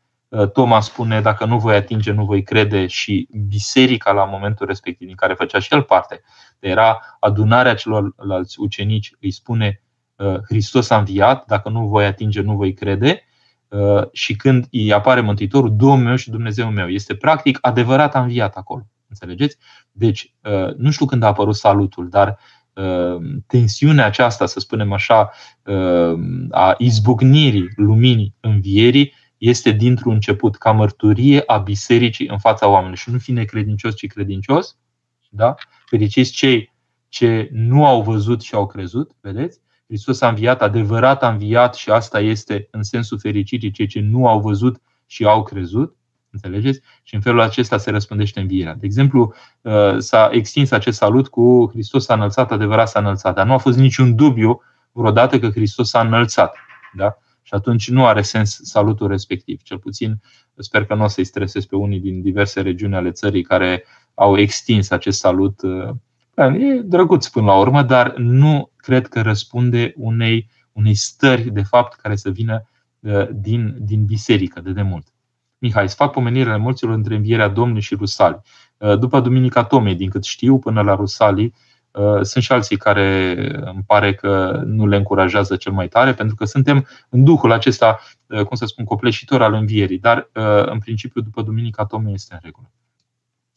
A: Toma spune, dacă nu voi atinge, nu voi crede și biserica la momentul respectiv, din care făcea și el parte, era adunarea celorlalți ucenici, îi spune uh, Hristos a înviat, dacă nu voi atinge, nu voi crede. Uh, și când îi apare Mântuitorul, Domnul meu și Dumnezeu meu. Este practic adevărat a înviat acolo. Înțelegeți? Deci, nu știu când a apărut salutul, dar tensiunea aceasta, să spunem așa, a izbucnirii luminii învierii, este dintr-un început ca mărturie a bisericii în fața oamenilor. Și nu fi necredincios, ci credincios. Da? Fericiți cei ce nu au văzut și au crezut, vedeți? Hristos a înviat, adevărat a înviat și asta este în sensul fericirii cei ce nu au văzut și au crezut. Înțelegeți? Și în felul acesta se răspândește învierea. De exemplu, uh, s-a extins acest salut cu Hristos s-a înălțat, adevărat s-a înălțat. Dar nu a fost niciun dubiu vreodată că Hristos s-a înălțat. Da? Și atunci nu are sens salutul respectiv. Cel puțin sper că nu o să-i stresez pe unii din diverse regiuni ale țării care au extins acest salut. Uh, e drăguț până la urmă, dar nu cred că răspunde unei, unei stări de fapt care să vină uh, din, din biserică de demult. Mihai, să fac pomenirea morților între învierea Domnului și Rusalii. Uh, după Duminica Tomei, din cât știu, până la Rusalii, uh, sunt și alții care îmi pare că nu le încurajează cel mai tare, pentru că suntem în duhul acesta, uh, cum să spun, copleșitor al învierii, dar în principiu după Duminica Tomei este în regulă.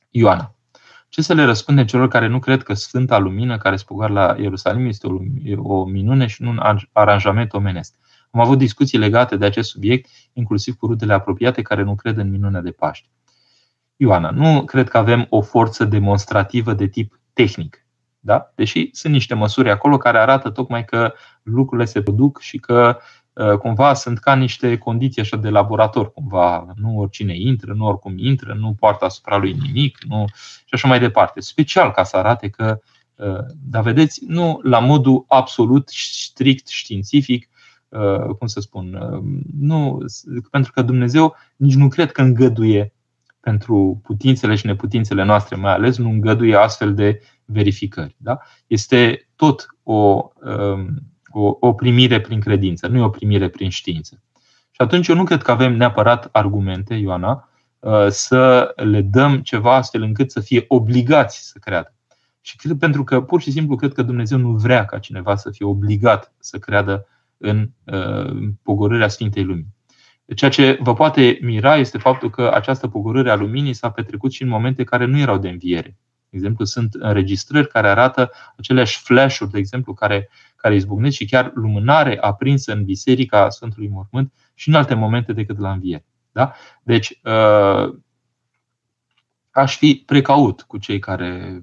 A: Ioana. Ce să le răspunde celor care nu cred că Sfânta Lumină care spugar la Ierusalim este o minune și nu un aranjament omenesc? Am avut discuții legate de acest subiect, inclusiv cu rudele apropiate care nu cred în minunea de Paște. Ioana, nu cred că avem o forță demonstrativă de tip tehnic. Da? Deși sunt niște măsuri acolo care arată tocmai că lucrurile se produc și că uh, cumva sunt ca niște condiții așa de laborator, cumva nu oricine intră, nu oricum intră, nu poartă asupra lui nimic, nu și așa mai departe. Special ca să arate că, uh, dar vedeți, nu la modul absolut strict științific, Uh, cum să spun, uh, nu, pentru că Dumnezeu nici nu cred că îngăduie pentru putințele și neputințele noastre, mai ales, nu îngăduie astfel de verificări. Da? Este tot o, um, o, o primire prin credință, nu e o primire prin știință. Și atunci eu nu cred că avem neapărat argumente, Ioana, uh, să le dăm ceva astfel încât să fie obligați să creadă. Și cred, pentru că pur și simplu cred că Dumnezeu nu vrea ca cineva să fie obligat să creadă în uh, pogorârea Sfintei Lumii. Ceea ce vă poate mira este faptul că această pogorâre a luminii s-a petrecut și în momente care nu erau de înviere. De exemplu, sunt înregistrări care arată aceleași flash-uri, de exemplu, care, care izbucnesc și chiar lumânare aprinsă în Biserica Sfântului Mormânt și în alte momente decât la înviere. Da? Deci, uh, aș fi precaut cu cei care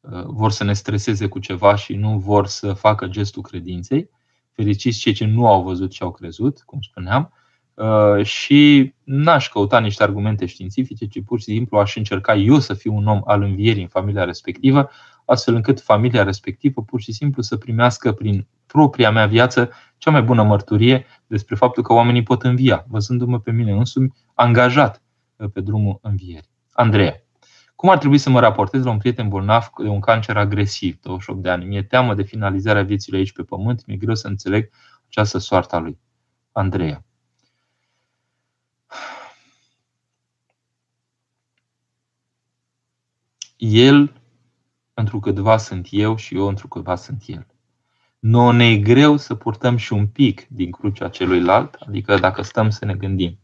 A: uh, vor să ne streseze cu ceva și nu vor să facă gestul credinței fericiți cei ce nu au văzut și au crezut, cum spuneam, uh, și n-aș căuta niște argumente științifice, ci pur și simplu aș încerca eu să fiu un om al învierii în familia respectivă, astfel încât familia respectivă pur și simplu să primească prin propria mea viață cea mai bună mărturie despre faptul că oamenii pot învia, văzându-mă pe mine însumi angajat uh, pe drumul învierii. Andreea. Cum ar trebui să mă raportez la un prieten bolnav de un cancer agresiv, 28 de ani? Mi-e teamă de finalizarea vieții aici pe pământ, mi-e greu să înțeleg această soarta lui. Andreea. El, pentru câtva sunt eu și eu pentru câtva sunt el. Nu ne e greu să purtăm și un pic din crucea celuilalt, adică dacă stăm să ne gândim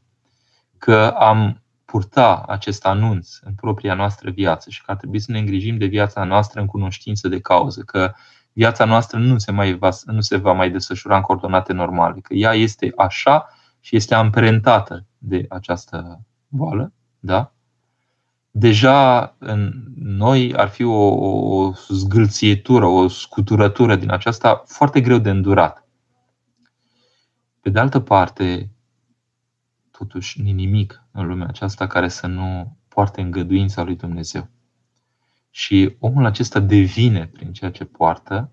A: că am purta acest anunț în propria noastră viață și că ar trebui să ne îngrijim de viața noastră în cunoștință de cauză, că viața noastră nu se, mai va, nu se va mai desfășura în coordonate normale, că ea este așa și este amprentată de această boală, da? Deja în noi ar fi o, o zgâlțietură, o scuturătură din aceasta foarte greu de îndurat. Pe de altă parte, totuși nimic în lumea aceasta care să nu poarte îngăduința lui Dumnezeu. Și omul acesta devine prin ceea ce poartă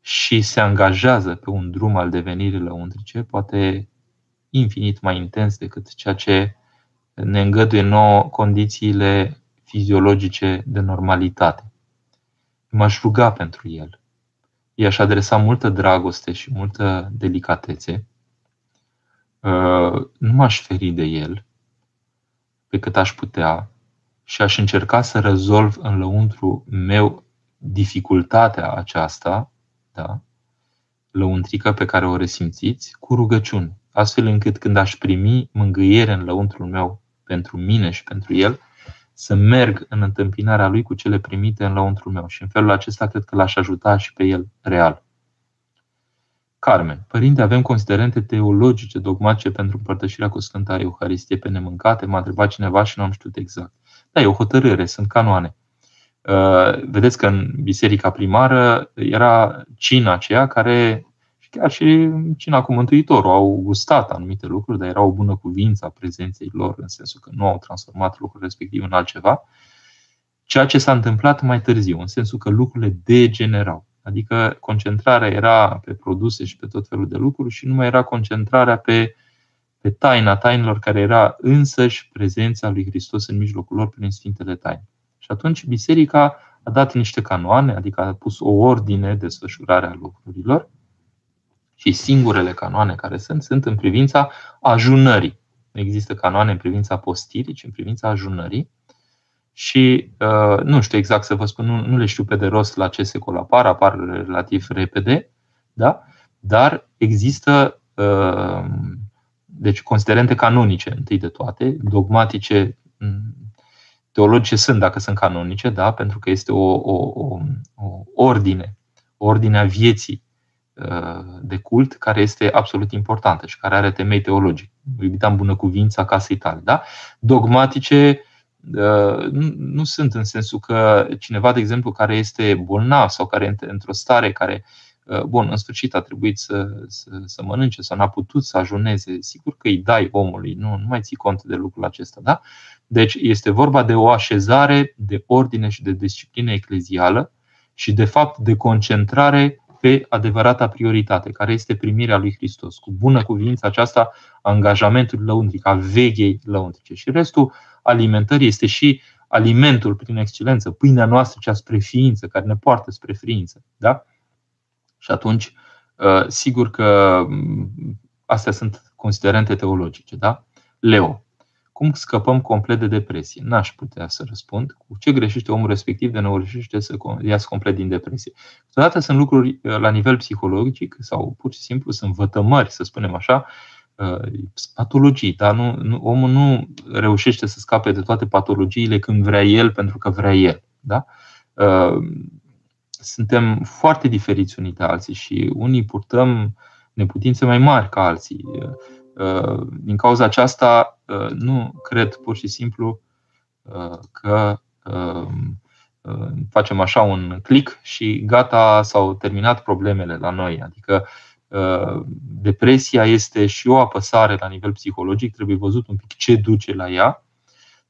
A: și se angajează pe un drum al devenirii lăuntrice, poate infinit mai intens decât ceea ce ne îngăduie nouă condițiile fiziologice de normalitate. M-aș ruga pentru el. I-aș adresa multă dragoste și multă delicatețe Uh, nu m-aș feri de el pe cât aș putea și aș încerca să rezolv în lăuntru meu dificultatea aceasta, da, lăuntrică pe care o resimțiți, cu rugăciuni, astfel încât când aș primi mângâiere în lăuntrul meu pentru mine și pentru el, să merg în întâmpinarea lui cu cele primite în lăuntrul meu. Și în felul acesta cred că l-aș ajuta și pe el real. Carmen. Părinte, avem considerente teologice, dogmatice pentru împărtășirea cu Sfânta Euharistie pe nemâncate? M-a întrebat cineva și nu am știut exact. Da, e o hotărâre, sunt canoane. Vedeți că în biserica primară era cina aceea care chiar și cina cu Mântuitorul au gustat anumite lucruri, dar era o bună cuvință a prezenței lor, în sensul că nu au transformat lucrul respectiv în altceva. Ceea ce s-a întâmplat mai târziu, în sensul că lucrurile degenerau. Adică concentrarea era pe produse și pe tot felul de lucruri și nu mai era concentrarea pe, pe taina tainelor care era însăși prezența lui Hristos în mijlocul lor prin Sfintele Taine. Și atunci biserica a dat niște canoane, adică a pus o ordine de desfășurare a lucrurilor și singurele canoane care sunt, sunt în privința ajunării. Există canoane în privința postirii, ci în privința ajunării. Și uh, nu știu exact să vă spun, nu, nu le știu pe de rost la ce secol apar, apar relativ repede, da? dar există uh, deci considerente canonice, întâi de toate, dogmatice, mm, teologice sunt, dacă sunt canonice, da? pentru că este o, o, o, o ordine, ordinea vieții de cult care este absolut importantă și care are temei teologic. Iubita în bună cuvință casei tale. Da? Dogmatice uh, nu sunt în sensul că cineva, de exemplu, care este bolnav sau care este într-o stare care, uh, bun, în sfârșit a trebuit să, să, să mănânce sau n-a putut să ajuneze, sigur că îi dai omului, nu, nu mai ții cont de lucrul acesta. Da? Deci este vorba de o așezare de ordine și de disciplină eclezială și, de fapt, de concentrare pe adevărata prioritate, care este primirea lui Hristos, cu bună cuvință aceasta angajamentului lăuntric, a veghei lăuntrice. Și restul alimentării este și alimentul prin excelență, pâinea noastră cea spre ființă, care ne poartă spre ființă. Da? Și atunci, uh, sigur că mm, astea sunt considerente teologice. Da? Leo. Cum scăpăm complet de depresie? N-aș putea să răspund. Cu ce greșește omul respectiv de nu reușește să iasă complet din depresie? Câteodată sunt lucruri uh, la nivel psihologic sau pur și simplu sunt vătămări, să spunem așa, uh, patologii, dar nu, nu, omul nu reușește să scape de toate patologiile când vrea el, pentru că vrea el. Da? Uh, suntem foarte diferiți unii de alții și unii purtăm neputințe mai mari ca alții. Uh, din cauza aceasta, uh, nu cred pur și simplu uh, că facem așa un click și gata, s-au terminat problemele la noi. Adică depresia este și o apăsare la nivel psihologic, trebuie văzut un pic ce duce la ea.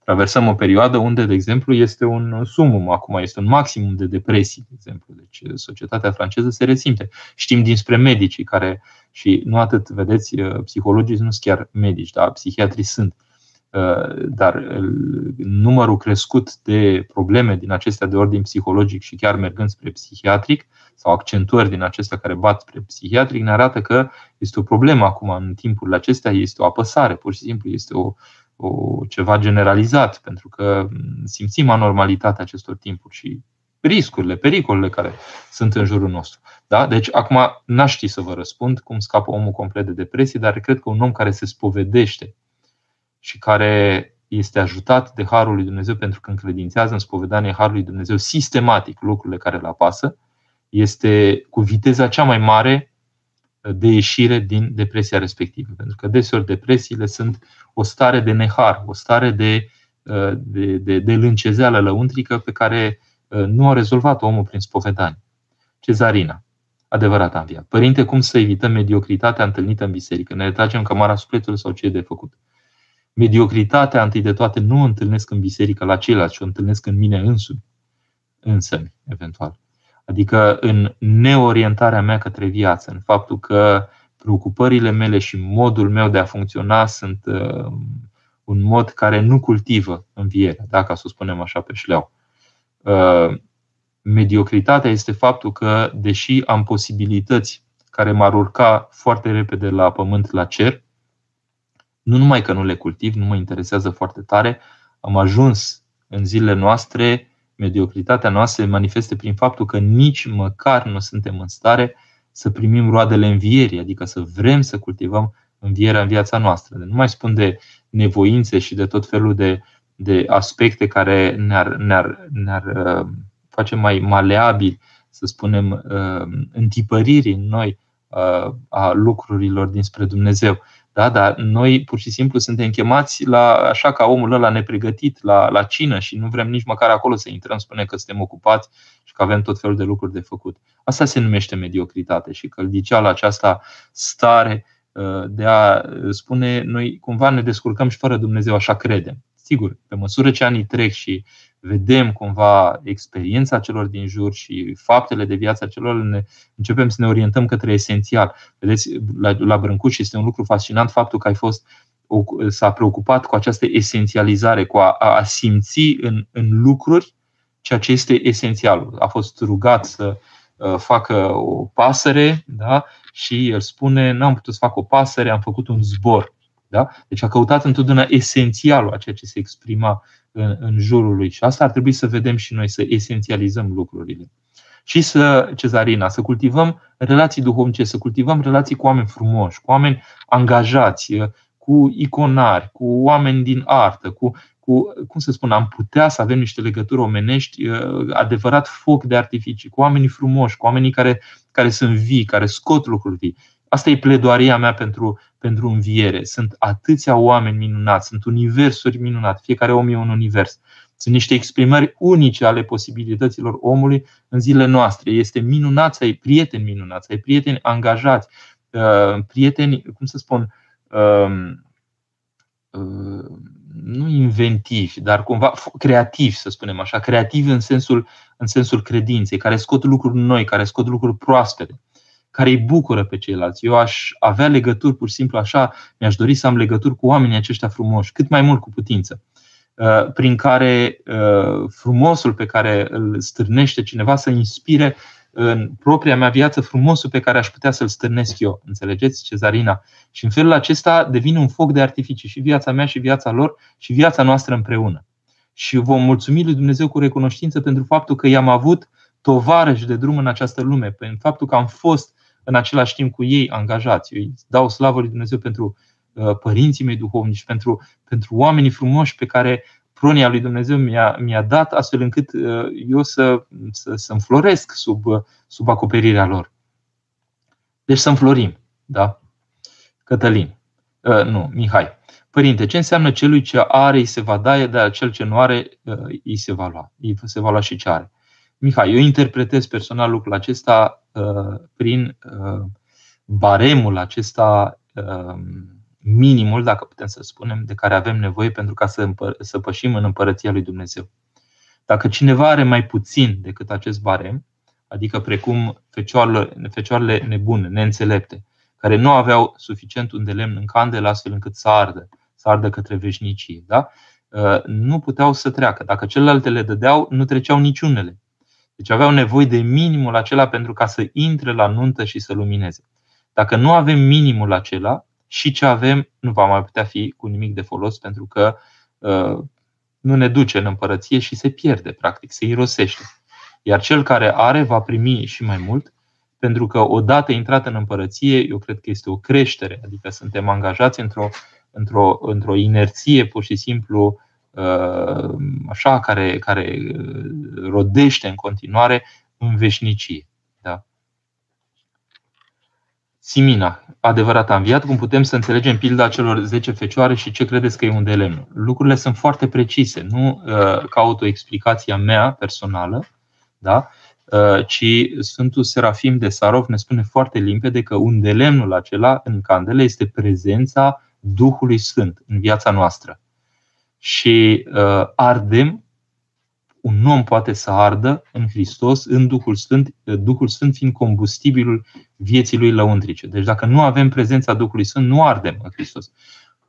A: Traversăm o perioadă unde, de exemplu, este un sumum, acum este un maximum de depresii, de exemplu. Deci societatea franceză se resimte. Știm dinspre medicii care și nu atât, vedeți, uh, psihologii nu sunt chiar medici, dar psihiatrii sunt. Uh, dar uh, numărul crescut de probleme din acestea de ordin psihologic și chiar mergând spre psihiatric sau accentuări din acestea care bat spre psihiatric ne arată că este o problemă acum în timpurile acestea, este o apăsare, pur și simplu este o, o, ceva generalizat, pentru că simțim anormalitatea acestor timpuri și riscurile, pericolele care sunt în jurul nostru. Da? Deci, acum n-aș ști să vă răspund cum scapă omul complet de depresie, dar cred că un om care se spovedește și care este ajutat de Harul lui Dumnezeu pentru că încredințează în spovedanie Harul lui Dumnezeu sistematic lucrurile care îl apasă, este cu viteza cea mai mare de ieșire din depresia respectivă. Pentru că deseori depresiile sunt o stare de nehar, o stare de, de, de, de lâncezeală lăuntrică pe care nu a rezolvat omul prin spovedanie. Cezarina adevărat am înviat. Părinte, cum să evităm mediocritatea întâlnită în biserică? Ne retragem cămara sufletului sau ce e de făcut? Mediocritatea, întâi de toate, nu o întâlnesc în biserică la ceilalți, ci o întâlnesc în mine însumi, însă, eventual. Adică în neorientarea mea către viață, în faptul că preocupările mele și modul meu de a funcționa sunt uh, un mod care nu cultivă învierea, dacă să o spunem așa pe șleau. Uh, mediocritatea este faptul că, deși am posibilități care m-ar urca foarte repede la pământ, la cer, nu numai că nu le cultiv, nu mă interesează foarte tare, am ajuns în zilele noastre, mediocritatea noastră se manifeste prin faptul că nici măcar nu suntem în stare să primim roadele învierii, adică să vrem să cultivăm învierea în viața noastră. Nu mai spun de nevoințe și de tot felul de, de aspecte care ne-ar, ne-ar, ne-ar uh, face mai maleabil, să spunem, uh, întipăririi în noi uh, a lucrurilor dinspre Dumnezeu. Da? Dar noi pur și simplu suntem chemați la, așa ca omul ăla nepregătit la, la cină și nu vrem nici măcar acolo să intrăm, spune că suntem ocupați și că avem tot felul de lucruri de făcut. Asta se numește mediocritate și la aceasta stare uh, de a spune noi cumva ne descurcăm și fără Dumnezeu, așa credem. Sigur, pe măsură ce anii trec și vedem cumva experiența celor din jur și faptele de viață celor, ne, începem să ne orientăm către esențial. Vedeți, la, la Brâncuș este un lucru fascinant faptul că ai fost s-a preocupat cu această esențializare, cu a, a simți în, în lucruri ceea ce este esențial. A fost rugat să uh, facă o pasăre da? și el spune, n-am putut să fac o pasăre, am făcut un zbor. Da? Deci a căutat întotdeauna esențialul a ceea ce se exprima în, în jurul lui. Și asta ar trebui să vedem și noi, să esențializăm lucrurile. Și să, cezarina, să cultivăm relații duhovnice, să cultivăm relații cu oameni frumoși, cu oameni angajați, cu iconari, cu oameni din artă, cu, cu cum să spun, am putea să avem niște legături omenești, adevărat foc de artificii, cu oamenii frumoși, cu oamenii care, care sunt vii, care scot lucruri vii. Asta e pledoaria mea pentru, pentru înviere. Sunt atâția oameni minunați, sunt universuri minunate, fiecare om e un univers. Sunt niște exprimări unice ale posibilităților omului în zilele noastre. Este minunat să ai prieteni minunați, ai prieteni angajați, uh, prieteni, cum să spun, um, uh, nu inventivi, dar cumva creativi, să spunem așa, creativi în sensul, în sensul credinței, care scot lucruri noi, care scot lucruri proaspete care îi bucură pe ceilalți. Eu aș avea legături pur și simplu așa, mi-aș dori să am legături cu oamenii aceștia frumoși, cât mai mult cu putință, uh, prin care uh, frumosul pe care îl stârnește cineva să inspire în propria mea viață frumosul pe care aș putea să-l stârnesc eu. Înțelegeți, Cezarina? Și în felul acesta devine un foc de artificii și viața mea și viața lor și viața noastră împreună. Și vom mulțumi lui Dumnezeu cu recunoștință pentru faptul că i-am avut tovarăși de drum în această lume, pentru faptul că am fost în același timp cu ei angajați. Eu îi dau slavă lui Dumnezeu pentru uh, părinții mei duhovnici, pentru, pentru oamenii frumoși pe care pronia lui Dumnezeu mi-a, mi-a dat, astfel încât uh, eu să, să, să înfloresc sub, uh, sub acoperirea lor. Deci să înflorim. Da? Cătălin. Uh, nu, Mihai. Părinte, ce înseamnă celui ce are îi se va da, dar cel ce nu are îi se va lua. Îi se va lua și ce are. Mihai, eu interpretez personal lucrul acesta uh, prin uh, baremul acesta uh, minimul, dacă putem să spunem, de care avem nevoie pentru ca să, împăr- să pășim în împărăția lui Dumnezeu. Dacă cineva are mai puțin decât acest barem, adică precum fecioarele, fecioarele nebune, neînțelepte, care nu aveau suficient un de lemn în candelă astfel încât să ardă, să ardă către veșnicie, da? nu puteau să treacă. Dacă celelalte le dădeau, nu treceau niciunele. Deci aveau nevoie de minimul acela pentru ca să intre la nuntă și să lumineze. Dacă nu avem minimul acela, și ce avem nu va mai putea fi cu nimic de folos pentru că uh, nu ne duce în împărăție și se pierde, practic, se irosește. Iar cel care are va primi și mai mult, pentru că odată intrat în împărăție, eu cred că este o creștere, adică suntem angajați într-o, într-o, într-o inerție pur și simplu Uh, așa, care, care uh, rodește în continuare în veșnicie. Da? Simina, adevărat a înviat, cum putem să înțelegem pilda celor 10 fecioare și ce credeți că e un de lemn? Lucrurile sunt foarte precise, nu uh, caut o explicație a mea personală, da? uh, ci Sfântul Serafim de Sarov ne spune foarte limpede că un de lemnul acela în candele este prezența Duhului Sfânt în viața noastră și uh, ardem, un om poate să ardă în Hristos, în Duhul Sfânt, uh, Duhul Sfânt fiind combustibilul vieții lui lăuntrice. Deci dacă nu avem prezența Duhului Sfânt, nu ardem în Hristos.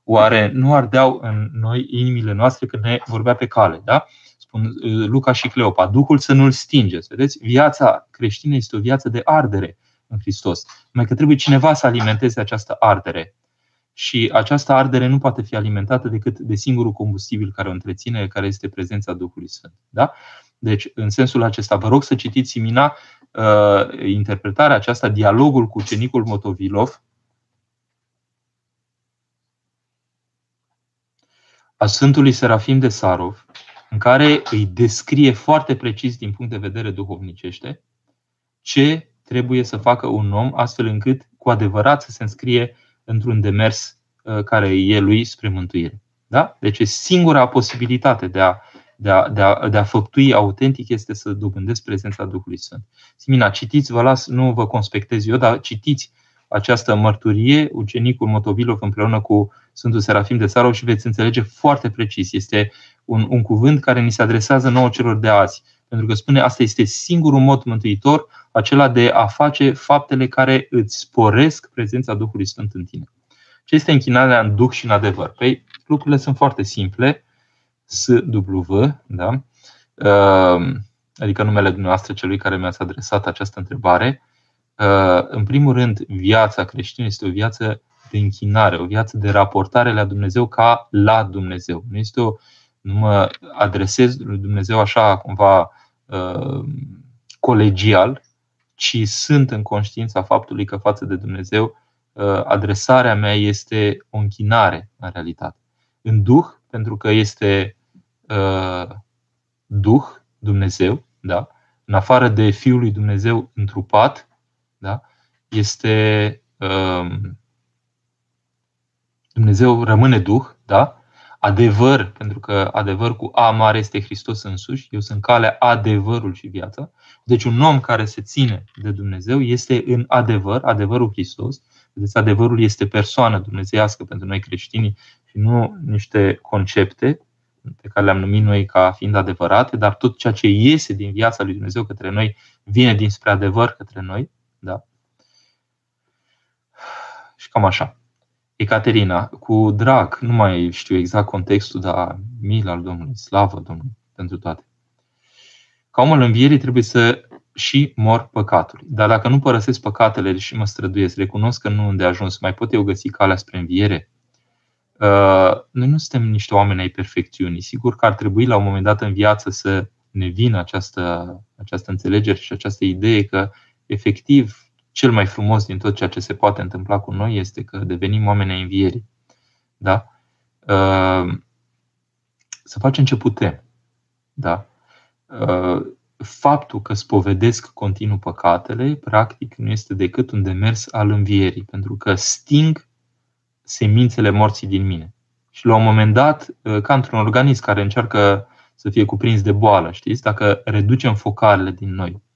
A: Oare nu ardeau în noi inimile noastre când ne vorbea pe cale? Da? Spun uh, Luca și Cleopa, Duhul să nu-l stingeți. Vedeți? Viața creștină este o viață de ardere în Hristos. Numai că trebuie cineva să alimenteze această ardere și această ardere nu poate fi alimentată decât de singurul combustibil care o întreține, care este prezența Duhului Sfânt. Da? Deci, în sensul acesta, vă rog să citiți Simina uh, interpretarea aceasta, dialogul cu ucenicul Motovilov, a Sfântului Serafim de Sarov, în care îi descrie foarte precis din punct de vedere duhovnicește ce trebuie să facă un om astfel încât cu adevărat să se înscrie într-un demers care e lui spre mântuire. Da? Deci singura posibilitate de a, de, a, de, a, de a făptui autentic este să dobândesc prezența Duhului Sfânt. Simina, citiți, vă las, nu vă conspectez eu, dar citiți această mărturie, ucenicul Motovilov împreună cu Sfântul Serafim de Sarov și veți înțelege foarte precis. Este un, un cuvânt care ni se adresează nouă celor de azi. Pentru că spune asta este singurul mod mântuitor, acela de a face faptele care îți sporesc prezența Duhului Sfânt în tine. Ce este închinarea în Duh și în adevăr? Păi, lucrurile sunt foarte simple. SW, da? Ehm, adică numele dumneavoastră celui care mi-ați adresat această întrebare. Ehm, în primul rând, viața creștină este o viață de închinare, o viață de raportare la Dumnezeu ca la Dumnezeu. Nu este o, nu mă adresez lui Dumnezeu așa cumva uh, colegial, ci sunt în conștiința faptului că față de Dumnezeu uh, adresarea mea este o închinare în realitate. În Duh, pentru că este uh, Duh, Dumnezeu, da? în afară de Fiul lui Dumnezeu întrupat, da? este uh, Dumnezeu rămâne Duh, da? Adevăr, pentru că adevăr cu A mare este Hristos însuși, eu sunt calea, adevărul și viața. Deci un om care se ține de Dumnezeu este în adevăr, adevărul Hristos. Deci adevărul este persoană dumnezeiască pentru noi creștini și nu niște concepte pe care le-am numit noi ca fiind adevărate, dar tot ceea ce iese din viața lui Dumnezeu către noi vine dinspre adevăr către noi. Da? Și cam așa. Ecaterina, cu drag, nu mai știu exact contextul, dar mil al Domnului, slavă Domnului pentru toate. Ca omul învierii trebuie să și mor păcatului. Dar dacă nu părăsesc păcatele și mă străduiesc, recunosc că nu unde ajuns, mai pot eu găsi calea spre înviere? Uh, noi nu suntem niște oameni ai perfecțiunii. Sigur că ar trebui la un moment dat în viață să ne vină această, această înțelegere și această idee că efectiv cel mai frumos din tot ceea ce se poate întâmpla cu noi este că devenim oameni ai învierii. Da? Uh, să facem ce putem. Da? Uh, faptul că spovedesc continuu păcatele, practic, nu este decât un demers al învierii, pentru că sting semințele morții din mine. Și la un moment dat, uh, ca într-un organism care încearcă să fie cuprins de boală, știți, dacă reducem focarele din noi, Uh,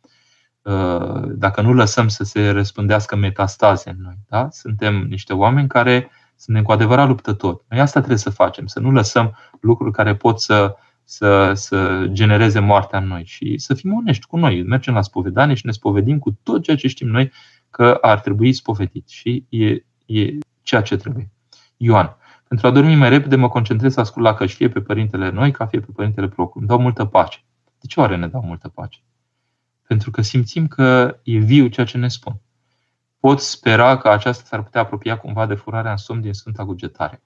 A: dacă nu lăsăm să se răspândească metastaze în noi. Da? Suntem niște oameni care suntem cu adevărat luptători. Noi asta trebuie să facem, să nu lăsăm lucruri care pot să, să, să genereze moartea în noi și să fim onești cu noi. Mergem la spovedanie și ne spovedim cu tot ceea ce știm noi că ar trebui spovedit și e, e ceea ce trebuie. Ioan. Pentru a dormi mai repede, mă concentrez să ascult la căști, fie pe părintele noi, ca fie pe părintele propriu. Îmi dau multă pace. De ce oare ne dau multă pace? Pentru că simțim că e viu ceea ce ne spun. Pot spera că aceasta s-ar putea apropia cumva de furarea în somn din Sfânta Cugetare.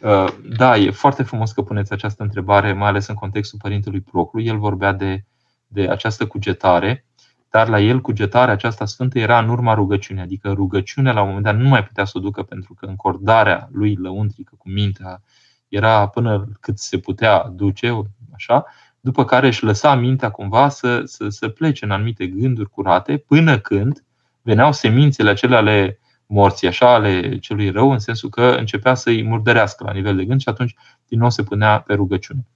A: Uh, da, e foarte frumos că puneți această întrebare, mai ales în contextul Părintelui Proclu. El vorbea de, de această cugetare, dar la el cugetarea aceasta sfântă era în urma rugăciunii, adică rugăciunea la un moment dat nu mai putea să o ducă pentru că încordarea lui lăuntrică cu mintea era până cât se putea duce, așa, după care își lăsa mintea cumva să, să, să plece în anumite gânduri curate, până când veneau semințele acelea ale morții, așa, ale celui rău, în sensul că începea să-i murdărească la nivel de gând și atunci din nou se punea pe rugăciune.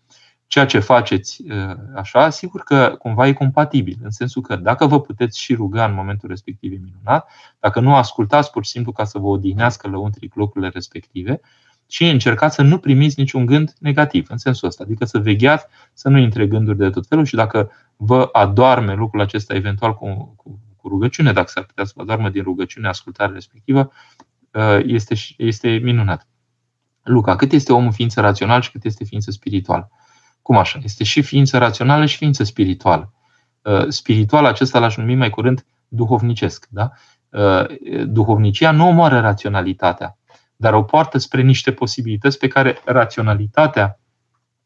A: Ceea ce faceți uh, așa, sigur că cumva e compatibil, în sensul că dacă vă puteți și ruga în momentul respectiv e minunat, dacă nu ascultați pur și simplu ca să vă odihnească lăuntric lucrurile respective, și încercați să nu primiți niciun gând negativ în sensul ăsta, adică să vegheați să nu intre gânduri de tot felul și dacă vă adorme lucrul acesta eventual cu, cu, cu rugăciune, dacă s-ar putea să vă adormă din rugăciune ascultarea respectivă, uh, este, este minunat. Luca, cât este omul ființă rațională și cât este ființă spirituală? Cum așa? Este și ființă rațională și ființă spirituală. Uh, spiritual acesta l-aș numi mai curând duhovnicesc. Da? Uh, duhovnicia nu omoară raționalitatea dar o poartă spre niște posibilități pe care raționalitatea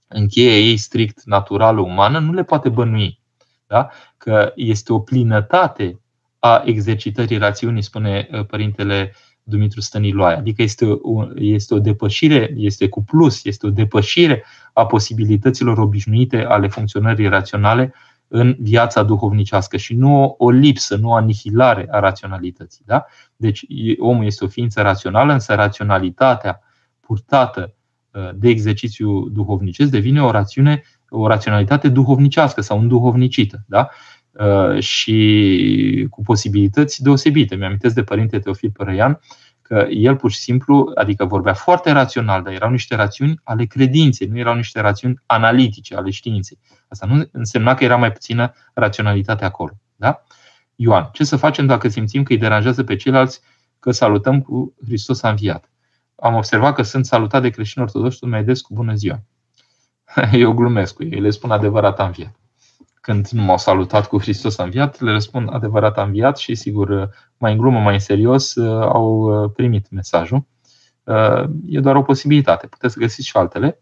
A: în cheia ei strict naturală umană nu le poate bănui. Da? Că este o plinătate a exercitării rațiunii, spune uh, părintele Dumitru Stăniloae. Adică este o, este o depășire, este cu plus, este o depășire a posibilităților obișnuite ale funcționării raționale în viața duhovnicească și nu o lipsă, nu o anihilare a raționalității. Da? Deci omul este o ființă rațională, însă raționalitatea purtată de exercițiu duhovnicesc devine o rațiune, o raționalitate duhovnicească sau înduhovnicită. Da? Și cu posibilități deosebite. Mi-amintesc de părinte Teofil Părăian, că el pur și simplu, adică vorbea foarte rațional, dar erau niște rațiuni ale credinței, nu erau niște rațiuni analitice ale științei. Asta nu însemna că era mai puțină raționalitate acolo. Da? Ioan, ce să facem dacă simțim că îi deranjează pe ceilalți că salutăm cu Hristos a înviat? Am observat că sunt salutat de creștini ortodoxi tot mai des cu bună ziua. Eu glumesc cu ei, le spun adevărat a înviat. Când nu m-au salutat cu Hristos a înviat, le răspund adevărat a înviat și sigur mai în glumă, mai în serios, au primit mesajul. E doar o posibilitate, puteți găsi și altele.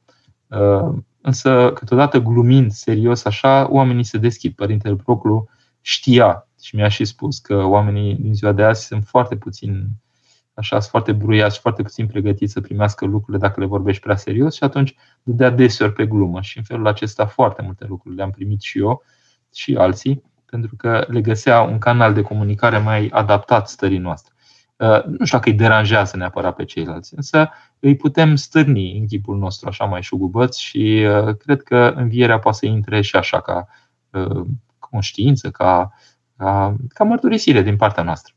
A: Însă, câteodată glumind serios așa, oamenii se deschid. Părintele Proclu știa și mi-a și spus că oamenii din ziua de azi sunt foarte puțin așa, sunt foarte bruiați și foarte puțin pregătiți să primească lucrurile dacă le vorbești prea serios și atunci dădea deseori pe glumă și în felul acesta foarte multe lucruri le-am primit și eu și alții pentru că le găsea un canal de comunicare mai adaptat stării noastre. Uh, nu știu dacă îi deranjează neapărat pe ceilalți, însă îi putem stârni în chipul nostru așa mai șugubăț și uh, cred că învierea poate să intre și așa ca uh, conștiință, ca, ca, ca mărturisire din partea noastră.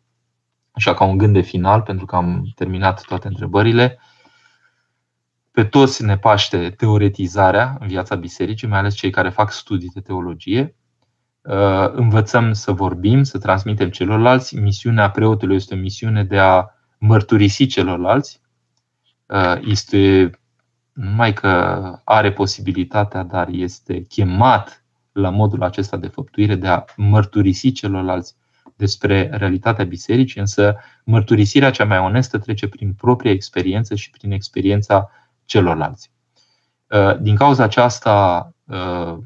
A: Așa ca un gând de final, pentru că am terminat toate întrebările. Pe toți ne paște teoretizarea în viața bisericii, mai ales cei care fac studii de teologie. Învățăm să vorbim, să transmitem celorlalți. Misiunea preotului este o misiune de a mărturisi celorlalți. Este numai că are posibilitatea, dar este chemat la modul acesta de făptuire de a mărturisi celorlalți despre realitatea bisericii, însă mărturisirea cea mai onestă trece prin propria experiență și prin experiența celorlalți. Uh, din cauza aceasta uh,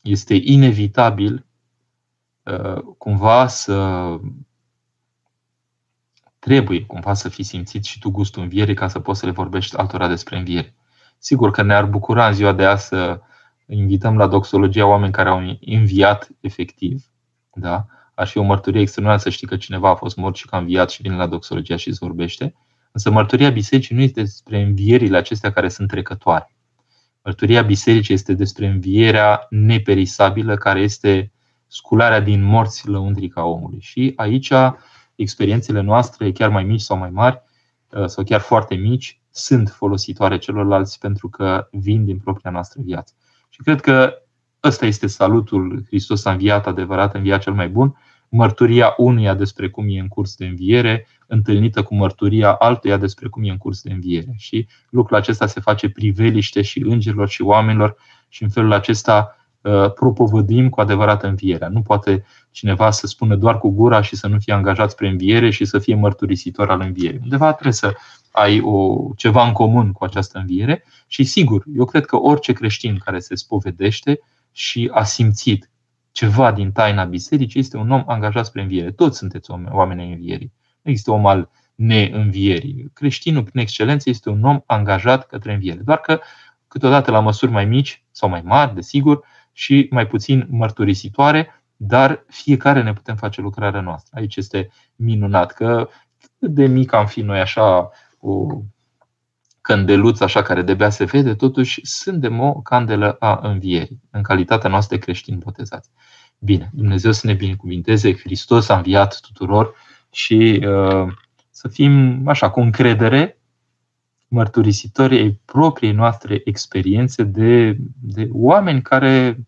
A: este inevitabil uh, cumva să trebuie cumva să fii simțit și tu gustul învierii ca să poți să le vorbești altora despre înviere. Sigur că ne-ar bucura în ziua de azi să invităm la doxologia oameni care au înviat efectiv, da? Ar fi o mărturie extraordinară să știi că cineva a fost mort și că a înviat și vine la doxologia și îți vorbește. Însă mărturia bisericii nu este despre învierile acestea care sunt trecătoare. Mărturia bisericii este despre învierea neperisabilă care este scularea din morți lăuntrica omului. Și aici experiențele noastre, chiar mai mici sau mai mari, uh, sau chiar foarte mici, sunt folositoare celorlalți pentru că vin din propria noastră viață. Și cred că ăsta este salutul Hristos a înviat, adevărat, înviat cel mai bun, mărturia unuia despre cum e în curs de înviere, întâlnită cu mărturia altuia despre cum e în curs de înviere. Și lucrul acesta se face priveliște și îngerilor și oamenilor și în felul acesta uh, propovădim cu adevărat învierea. Nu poate cineva să spună doar cu gura și să nu fie angajat spre înviere și să fie mărturisitor al învierii. Undeva trebuie să ai o, ceva în comun cu această înviere și sigur, eu cred că orice creștin care se spovedește și a simțit ceva din taina bisericii, este un om angajat spre înviere. Toți sunteți oameni ai învierii. Nu există om al neînvierii. Creștinul, prin excelență, este un om angajat către înviere. Doar că câteodată la măsuri mai mici sau mai mari, desigur, și mai puțin mărturisitoare, dar fiecare ne putem face lucrarea noastră. Aici este minunat că cât de mic am fi noi așa o candeluță așa care de se vede, totuși suntem o candelă a învierii, în calitatea noastră de creștini botezați. Bine, Dumnezeu să ne binecuvinteze, Hristos a înviat tuturor și uh, să fim așa cu încredere mărturisitori ai propriei noastre experiențe de, de oameni care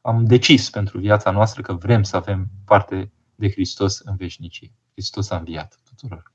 A: am decis pentru viața noastră că vrem să avem parte de Hristos în veșnicie. Hristos a înviat tuturor.